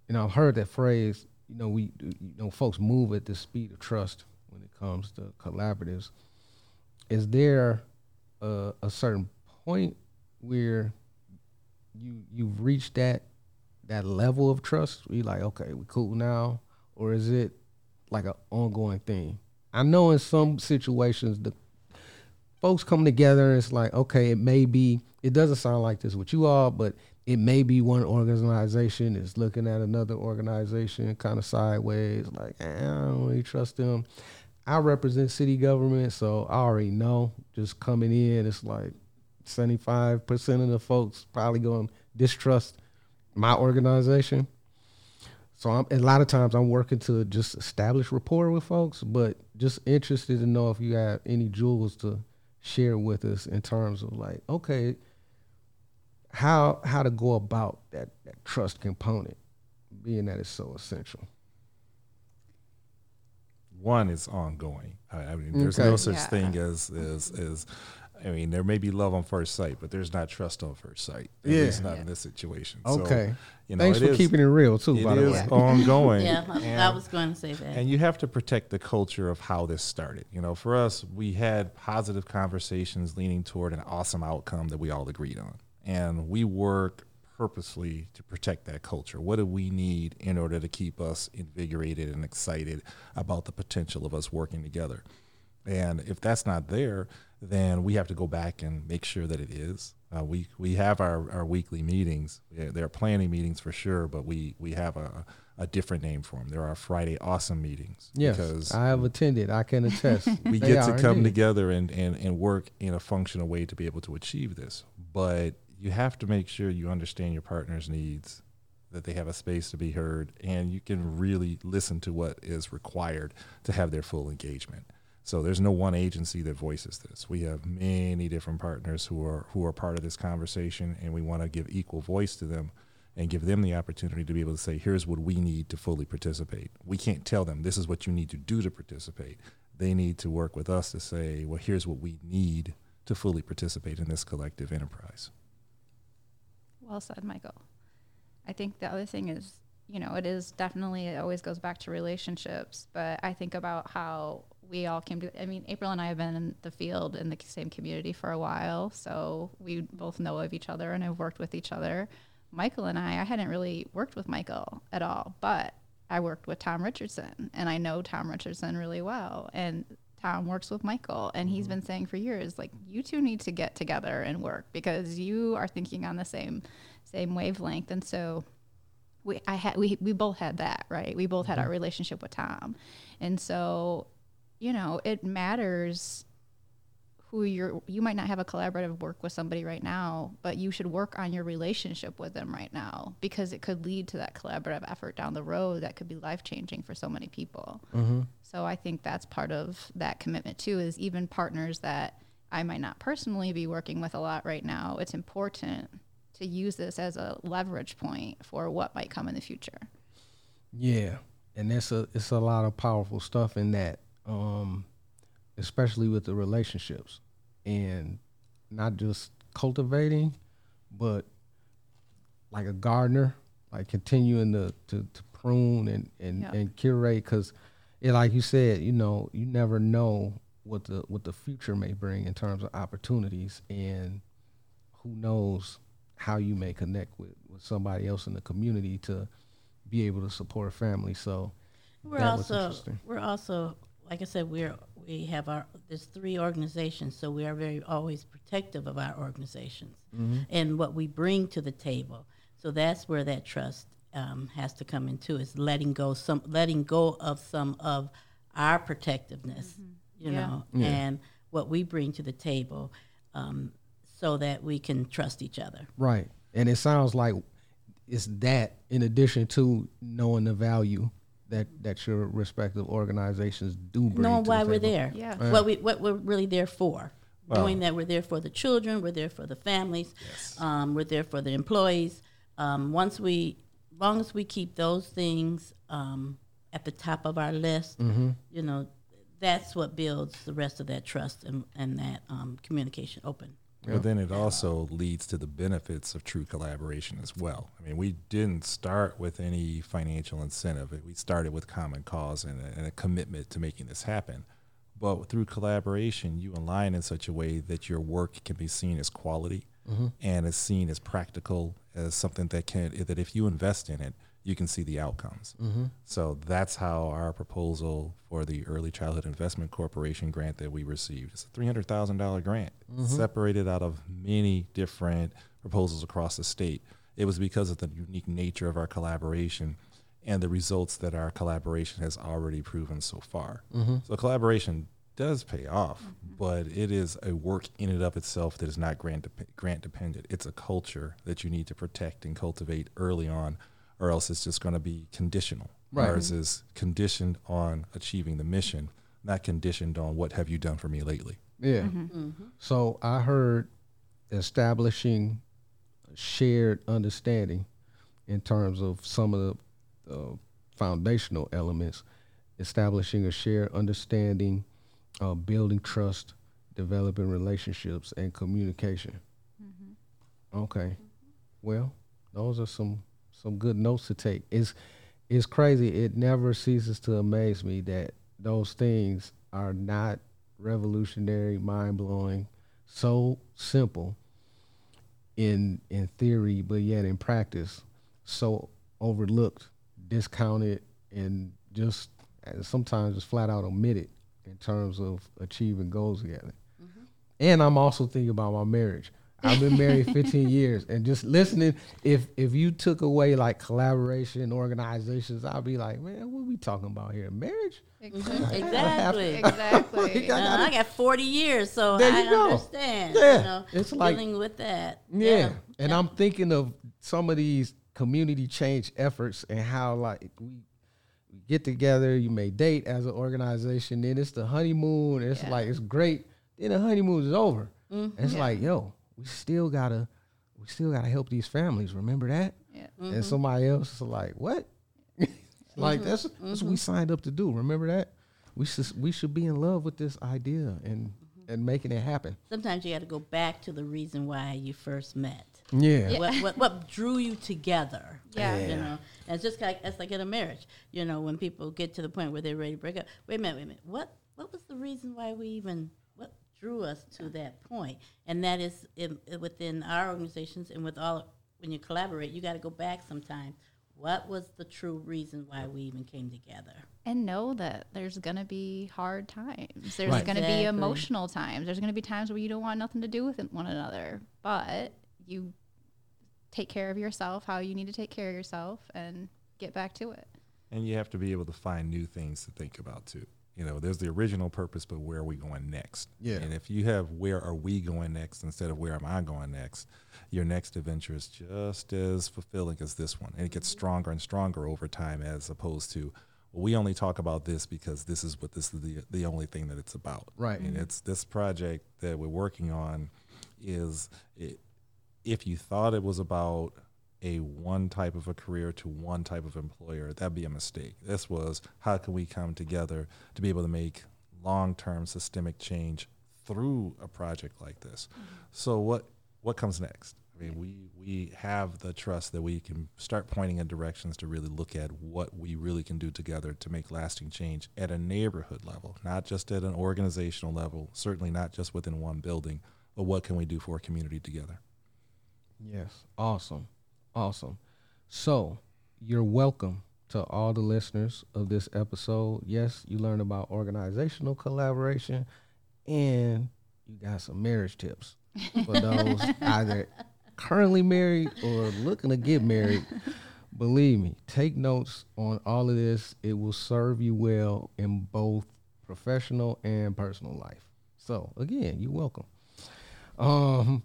you know I've heard that phrase. You know, we you know folks move at the speed of trust when it comes to collaboratives. Is there a, a certain point where you you've reached that that level of trust? We like, okay, we cool now, or is it like an ongoing thing? I know in some situations the folks come together and it's like, okay, it may be. It doesn't sound like this with you all, but it may be one organization is looking at another organization kind of sideways, like eh, I don't really trust them. I represent city government, so I already know. Just coming in, it's like seventy-five percent of the folks probably going to distrust my organization. So I'm, a lot of times I'm working to just establish rapport with folks, but just interested to know if you have any jewels to share with us in terms of like, okay, how how to go about that, that trust component, being that it's so essential. One is ongoing. I, I mean, there's Okay. no such Yeah. thing as, as as I mean, there may be love on first sight, but there's not trust on first sight. At Yeah. least not Yeah. in this situation. So, Okay, you know, thanks it for is- keeping it real too. It by the is way, ongoing. Yeah, I, I was going to say that. And you have to protect the culture of how this started. You know, for us, we had positive conversations leaning toward an awesome outcome that we all agreed on. And we work purposely to protect that culture. What do we need in order to keep us invigorated and excited about the potential of us working together? And if that's not there, then we have to go back and make sure that it is. Uh, we we have our, our weekly meetings. Yeah, They're planning meetings for sure, but we we have a, a different name for them. There are Friday awesome meetings yes, because I have attended. I can attest. we get to come indeed. together and, and, and work in a functional way to be able to achieve this. But you have to make sure you understand your partner's needs, that they have a space to be heard, and you can really listen to what is required to have their full engagement. So there's no one agency that voices this. We have many different partners who are who are part of this conversation, and we want to give equal voice to them and give them the opportunity to be able to say, here's what we need to fully participate. We can't tell them this is what you need to do to participate. They need to work with us to say, well, here's what we need to fully participate in this collective enterprise. Well said, Michael. I think the other thing is, you know, it is definitely, it always goes back to relationships, but I think about how we all came to. I mean, April and I have been in the field in the same community for a while, so we both know of each other and have worked with each other. Michael and I, I hadn't really worked with Michael at all, but I worked with Tom Richardson, and I know Tom Richardson really well, and Tom works with Michael, and he's mm-hmm. been saying for years, like, you two need to get together and work because you are thinking on the same same wavelength, and so we I had we we both had that right. We both had mm-hmm. our relationship with Tom, and so you know it matters who you're you might not have a collaborative work with somebody right now but you should work on your relationship with them right now because it could lead to that collaborative effort down the road that could be life changing for so many people. So i think that's part of that commitment too is even partners that i might not personally be working with a lot right now it's important to use this as a leverage point for what might come in the future. Yeah, and that's a it's a lot of powerful stuff in that, um, especially with the relationships, and not just cultivating, but like a gardener, like continuing to to, to prune and and, Yeah. and curate, because it like you said, you know, you never know what the what the future may bring in terms of opportunities, and who knows how you may connect with with somebody else in the community to be able to support a family. So We're also we're also like I said we're we have our there's three organizations so we are very always protective of our organizations Mm-hmm. and what we bring to the table. So that's where that trust um, has to come into is letting go some letting go of some of our protectiveness, you Yeah. know, Yeah. and what we bring to the table, um, so that we can trust each other. Right. And it sounds like it's that in addition to knowing the value that that your respective organizations do bring. knowing to why the we're there. Yeah. What we what we're really there for. Well- Knowing that we're there for the children, we're there for the families, um, we're there for the employees. Um, once we, long as we keep those things um, at the top of our list, Mm-hmm. you know, that's what builds the rest of that trust and, and that um, communication open. But then it also leads to the benefits of true collaboration as well. I mean, we didn't start with any financial incentive. We started with common cause and a, and a commitment to making this happen. But through collaboration, you align in such a way that your work can be seen as quality mm-hmm. and is seen as practical, as something that can that if you invest in it, you can see the outcomes. Mm-hmm. So that's how our proposal for the Early Childhood Investment Corporation grant that we received. It's a three hundred thousand dollar grant, mm-hmm. separated out of many different proposals across the state. It was because of the unique nature of our collaboration and the results that our collaboration has already proven so far. Mm-hmm. So collaboration does pay off, but it is a work in and of itself that is not grant dep- grant dependent. It's a culture that you need to protect and cultivate early on, or else it's just going to be conditional. Right. Ours is conditioned on achieving the mission, not conditioned on what have you done for me lately. Yeah. So I heard establishing shared understanding in terms of some of the uh, foundational elements, establishing a shared understanding, uh, building trust, developing relationships, and communication. Okay. Well, those are some some good notes to take. It's it's crazy. It never ceases to amaze me that those things are not revolutionary, mind blowing, so simple in in theory, but yet in practice, so overlooked, discounted, and just uh, sometimes just flat out omitted in terms of achieving goals together. And I'm also thinking about my marriage. I've been married 15 years, and just listening, if if you took away like collaboration, organizations, I'd be like, man, what are we talking about here? Marriage? Exactly. exactly Uh, I got 40 years, so I you go. understand. Yeah. You know, It's like- dealing with that. Yeah. And I'm thinking of some of these community change efforts and how like we, we get together, you may date as an organization, then it's the honeymoon. It's Yeah. like it's great. Then the honeymoon is over. Mm-hmm. And it's like, yo, we still gotta we still gotta help these families. Remember that? yeah. Mm-hmm. And somebody else is like, what? like that's that's Mm-hmm. what we signed up to do. Remember that? We should we should be in love with this idea and Mm-hmm. and making it happen. Sometimes you got to go back to the reason why you first met. Yeah. What, what what drew you together? Yeah. You know, and it's just like it's like in a marriage. You know, when people get to the point where they're ready to break up. Wait a minute, wait a minute. What what was the reason why we even what drew us to that point? And that is in, within our organizations and with all when you collaborate, you got to go back sometimes. What was the true reason why we even came together? and know that there's going to be hard times. There's Right. going to be emotional times. There's going to be times where you don't want nothing to do with one another, but you take care of yourself how you need to take care of yourself and get back to it. And you have to be able to find new things to think about too. You know, there's the original purpose, but where are we going next? Yeah. And if you have where are we going next instead of where am I going next, your next adventure is just as fulfilling as this one. And it gets mm-hmm. stronger and stronger over time as opposed to, well, we only talk about this because this is what this is the, the only thing that it's about. Right. And mm-hmm. it's this project that we're working on is it, if you thought it was about a one type of a career to one type of employer, that'd be a mistake. This was how can we come together to be able to make long-term systemic change through a project like this. Mm-hmm. So what what comes next? I mean, we we have the trust that we can start pointing in directions to really look at what we really can do together to make lasting change at a neighborhood level, not just at an organizational level, certainly not just within one building, but what can we do for a community together? Yes. Awesome. Awesome. So, you're welcome to all the listeners of this episode. Yes, you learned about organizational collaboration and you got some marriage tips for those either currently married or looking to get married. Believe me, take notes on all of this. It will serve you well in both professional and personal life. So, again, you're welcome. Um,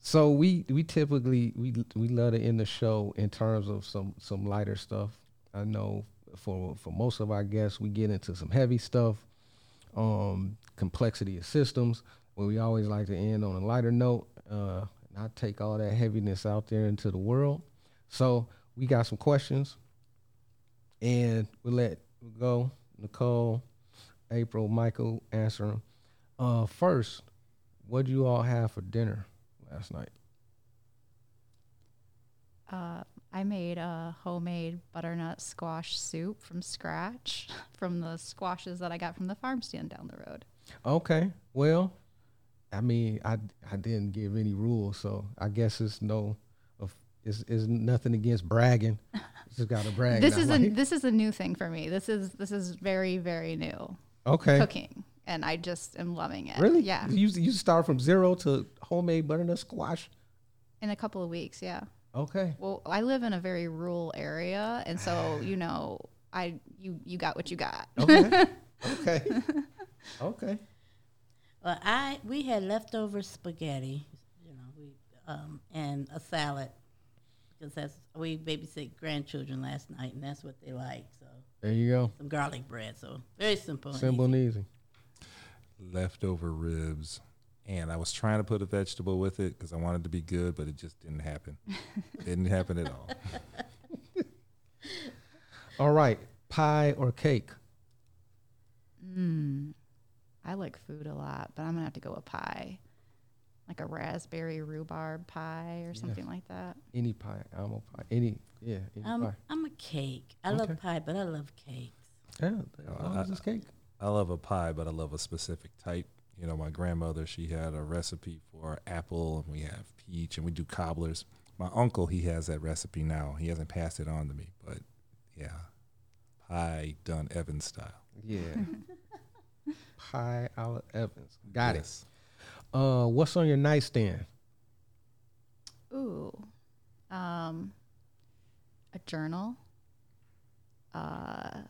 so we we typically we we love to end the show in terms of some some lighter stuff. I know for for most of our guests we get into some heavy stuff, um, complexity of systems. Where we always like to end on a lighter note, uh, not take all that heaviness out there into the world. So we got some questions, and we'll let go Nicole, April, Michael answer them. Uh, first, what do you all have for dinner last night? Uh, I made a homemade butternut squash soup from scratch from the squashes that I got from the farm stand down the road. Okay. Well, I mean, I I didn't give any rules, so I guess it's no, of it's, it's nothing against bragging. Just got to brag. this is a like- this is a new thing for me. This is this is very very new okay. cooking, and I just am loving it. Really? Yeah. You you start from zero to homemade butternut squash. In a couple of weeks, yeah. Okay. Well, I live in a very rural area, and so you know, I you you got what you got. Okay. okay. Okay. Well, I we had leftover spaghetti, you know, we um, and a salad because that's we babysit grandchildren last night, and that's what they like. So There you go. some garlic bread. So very simple. and Simple easy. and easy. Leftover ribs, and I was trying to put a vegetable with it because I wanted to be good, but it just didn't happen. didn't happen at all. All right. Pie or cake? Mm, I like food a lot, but I'm gonna have to go with pie, like a raspberry rhubarb pie or something like that. Any pie. Almond pie. Any. Yeah. Any I'm pie. I'm a cake. I Okay. love pie, but I love cakes. Yeah. As long as it's cake. I love a pie, but I love a specific type. You know, my grandmother, she had a recipe for apple, and we have peach, and we do cobblers. My uncle, he has that recipe now. He hasn't passed it on to me, but yeah, pie done Evans style. Yeah. Pie out Evans. Got Yes. it. Uh, what's on your nightstand? Ooh, um, a journal, uh,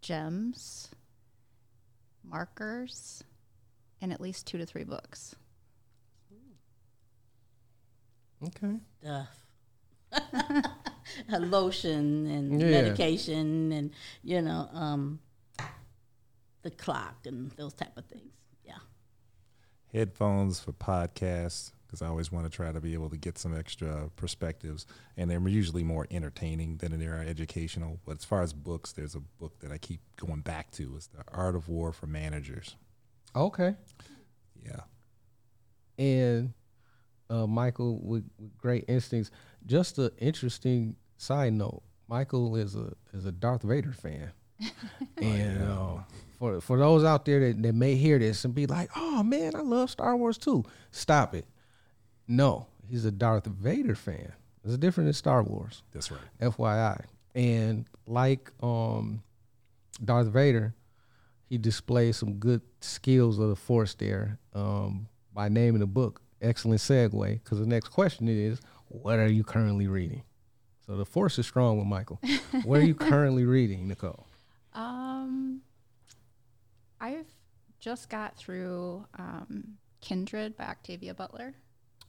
gems, markers, and at least two to three books. Okay. Stuff. a lotion and Yeah. medication and you know um, the clock and those type of things. Yeah. headphones for podcasts because I always want to try to be able to get some extra perspectives, and they're usually more entertaining than they are educational. But as far as books, there's a book that I keep going back to. It's The Art of War for Managers. Okay. Yeah, And uh, Michael with, with great instincts. Just an interesting side note. Michael is a is a Darth Vader fan, and uh, for for those out there that, that may hear this and be like, "Oh man, I love Star Wars too." Stop it. No, he's a Darth Vader fan. It's different than Star Wars. That's right. FYI. And like um, Darth Vader, he displays some good skills of the Force there um, by naming the book. Excellent segue, because the next question is, what are you currently reading? So the Force is strong with Michael. what are you currently reading, Nicole? Um, I've just got through um, Kindred by Octavia Butler.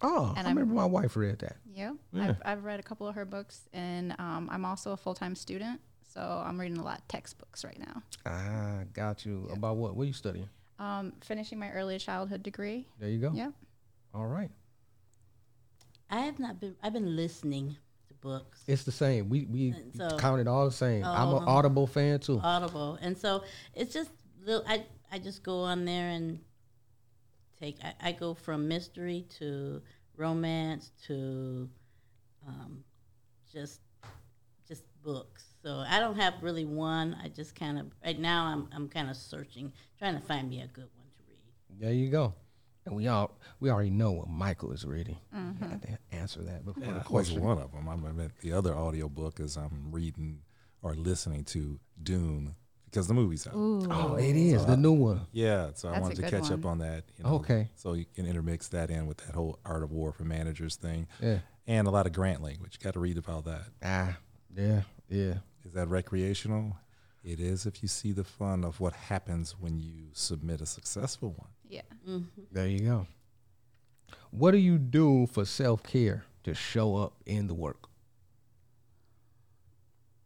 Oh, And I I'm- remember my wife read that. Yeah, Yeah. I've, I've read a couple of her books, and um, I'm also a full time student, so I'm reading a lot of textbooks right now. Ah, got you. About what? What are you studying? Um, finishing my early childhood degree. There you go. Yep. All right. I have not been. I've been listening to books, It's the same. We we And so- counted all the same. I'm an Oh. Audible fan too. Audible, and so it's just little. I I just go on there and take. I, I go from mystery to romance to um, just just books. So I don't have really one. I just kind of right now. I'm I'm kind of searching, trying to find me a good one to read. There you go. And we all we already know what Michael is reading. I had to answer that before Yeah, the question. one of them. I mean, the other audiobook is I'm reading or listening to Dune because the movie's out. Oh, it is the new one. Yeah, so I That's a wanted to good catch up on that. You know, Okay. So you can intermix that in with that whole art of war for managers thing, Yeah. and a lot of grant language. Got to read about that. Ah. Yeah. Yeah. Is that recreational? It is if you see the fun of what happens when you submit a successful one. Yeah. There you go. What do you do for self care to show up in the work?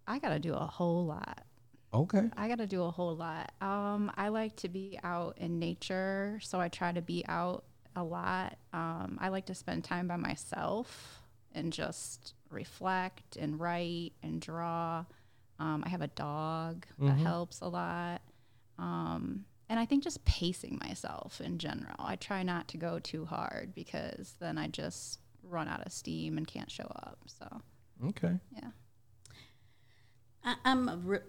I got to do a whole lot. Okay. I got to do a whole lot. Um, I like to be out in nature, so I try to be out a lot. Um, I like to spend time by myself and just reflect and write and draw. Um, I have a dog that helps a lot. Um, and I think just pacing myself in general. I try not to go too hard because then I just run out of steam and can't show up. So, Okay. yeah. I, I'm a re-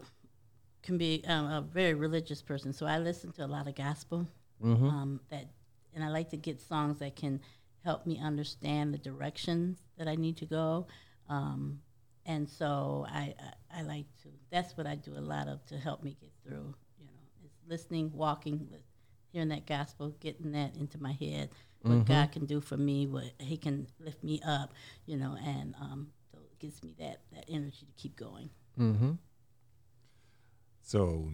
can be um, a very religious person, so I listen to a lot of gospel. Mm-hmm. Um, that, and I like to get songs that can help me understand the directions that I need to go. Um, and so I, I I like to. That's what I do a lot of to help me get through. You know, is listening, walking, hearing that gospel, getting that into my head. What God can do for me, what He can lift me up. You know, and um, so it gives me that that energy to keep going. Mm-hmm. So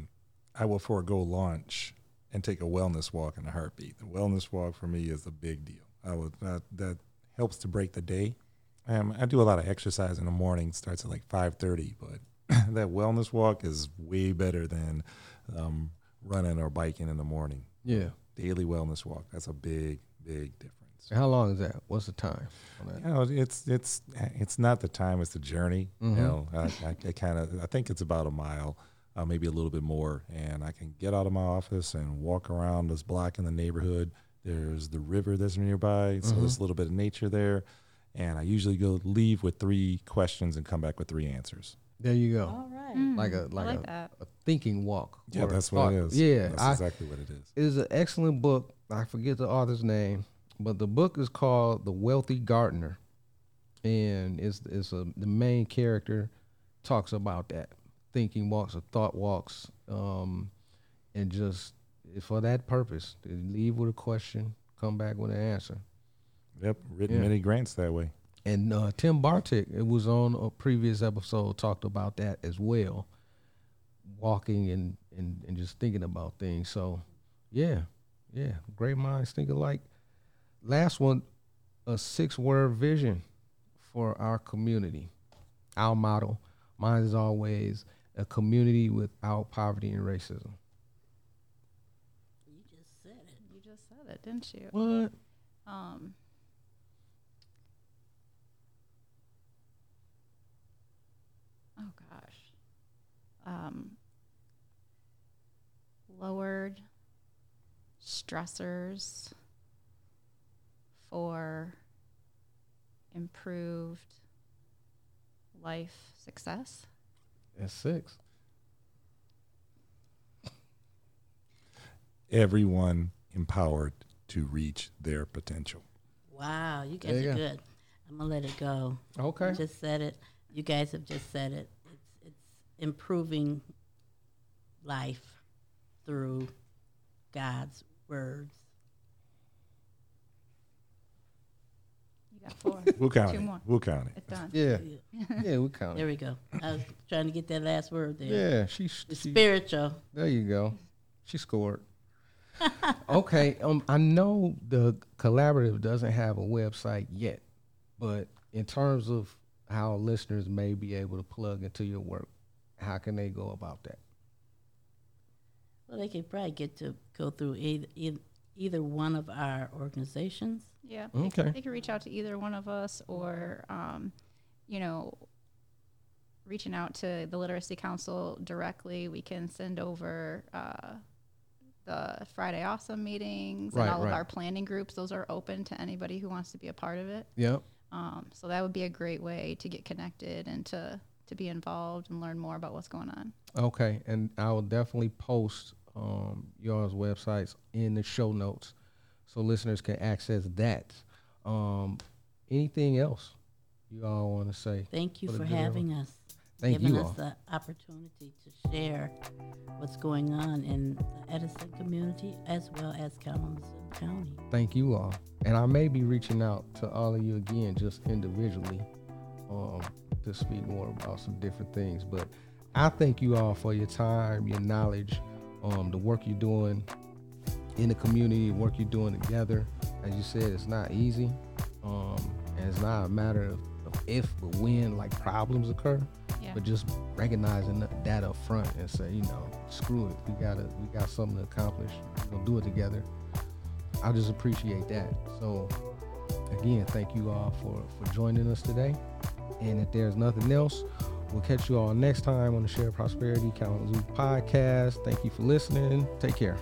I will forego launch and take a wellness walk in a heartbeat. The wellness walk for me is a big deal. I would that, that helps to break the day. Um, I do a lot of exercise in the morning. Starts at like five thirty, but that wellness walk is way better than um, running or biking in the morning. Yeah. Daily wellness walk. That's a big, big difference. How long is that? What's the time on that? You know, it's it's it's not the time; it's the journey. You know, I, I, I kind of I think it's about a mile, uh, maybe a little bit more, and I can get out of my office and walk around this block in the neighborhood. There's the river that's nearby, so there's a little bit of nature there, and I usually go leave with three questions and come back with three answers. There you go. All right. Like a I like, like a, a thinking walk. Yeah, or a that's what it is. Yeah, that's I, exactly what it is. it is an excellent book. I forget the author's name, but the book is called The Wealthy Gardener, and it's it's a the main character talks about that thinking walks or thought walks, um, and just for that purpose, leave with a question, come back with an answer. Yep, written Yeah. many grants that way. And uh, Tim Bartik, it was on a previous episode, talked about that as well. Walking and, and, and just thinking about things. So, yeah, yeah, great minds think alike. Last one, a six word vision for our community. Our motto, mine is always a community without poverty and racism. You just said it. You just said it, didn't you? What? Um, oh gosh. Um, lowered stressors for improved life success. That's six. everyone empowered to reach their potential. Wow, you guys you are go. good. I'm gonna let it go. Okay. Just said it. You guys have just said it. It's it's improving life through God's words. You got four. We'll count Two it. more. We'll count it. It's done. Yeah. Yeah, we count. There we go. I was trying to get that last word there. Yeah, she, It's she spiritual. There you go. She scored. okay. Um, I know the collaborative doesn't have a website yet, but in terms of how listeners may be able to plug into your work, how can they go about that? Well, they could probably get to go through either, either one of our organizations. Yeah. They, Okay. Can, they can reach out to either one of us or, um, you know, reaching out to the Literacy Council directly. We can send over uh, the Friday Awesome meetings Right, and all right. of our planning groups. Those are open to anybody who wants to be a part of it. Yep. Um, so that would be a great way to get connected and to, to be involved and learn more about what's going on. Okay, and I will definitely post um, y'all's websites in the show notes so listeners can access that. Um, anything else you all want to say? Thank you For for having us. Thank giving you us all. the opportunity to share what's going on in the Edison community as well as Kalamazoo County. Thank you all. And I may be reaching out to all of you again, just individually, um, to speak more about some different things. But I thank you all for your time, your knowledge, um, the work you're doing in the community, work you're doing together. As you said, it's not easy. Um, and it's not a matter of, of if, but when, like problems occur. Yeah. But just recognizing that- up front and say, you know, screw it. We gotta, we got something to accomplish. We're gonna do it together. I just appreciate that. So, again, thank you all for for joining us today. And if there's nothing else, we'll catch you all next time on the Shared Prosperity Kalamazoo podcast. Thank you for listening. Take care.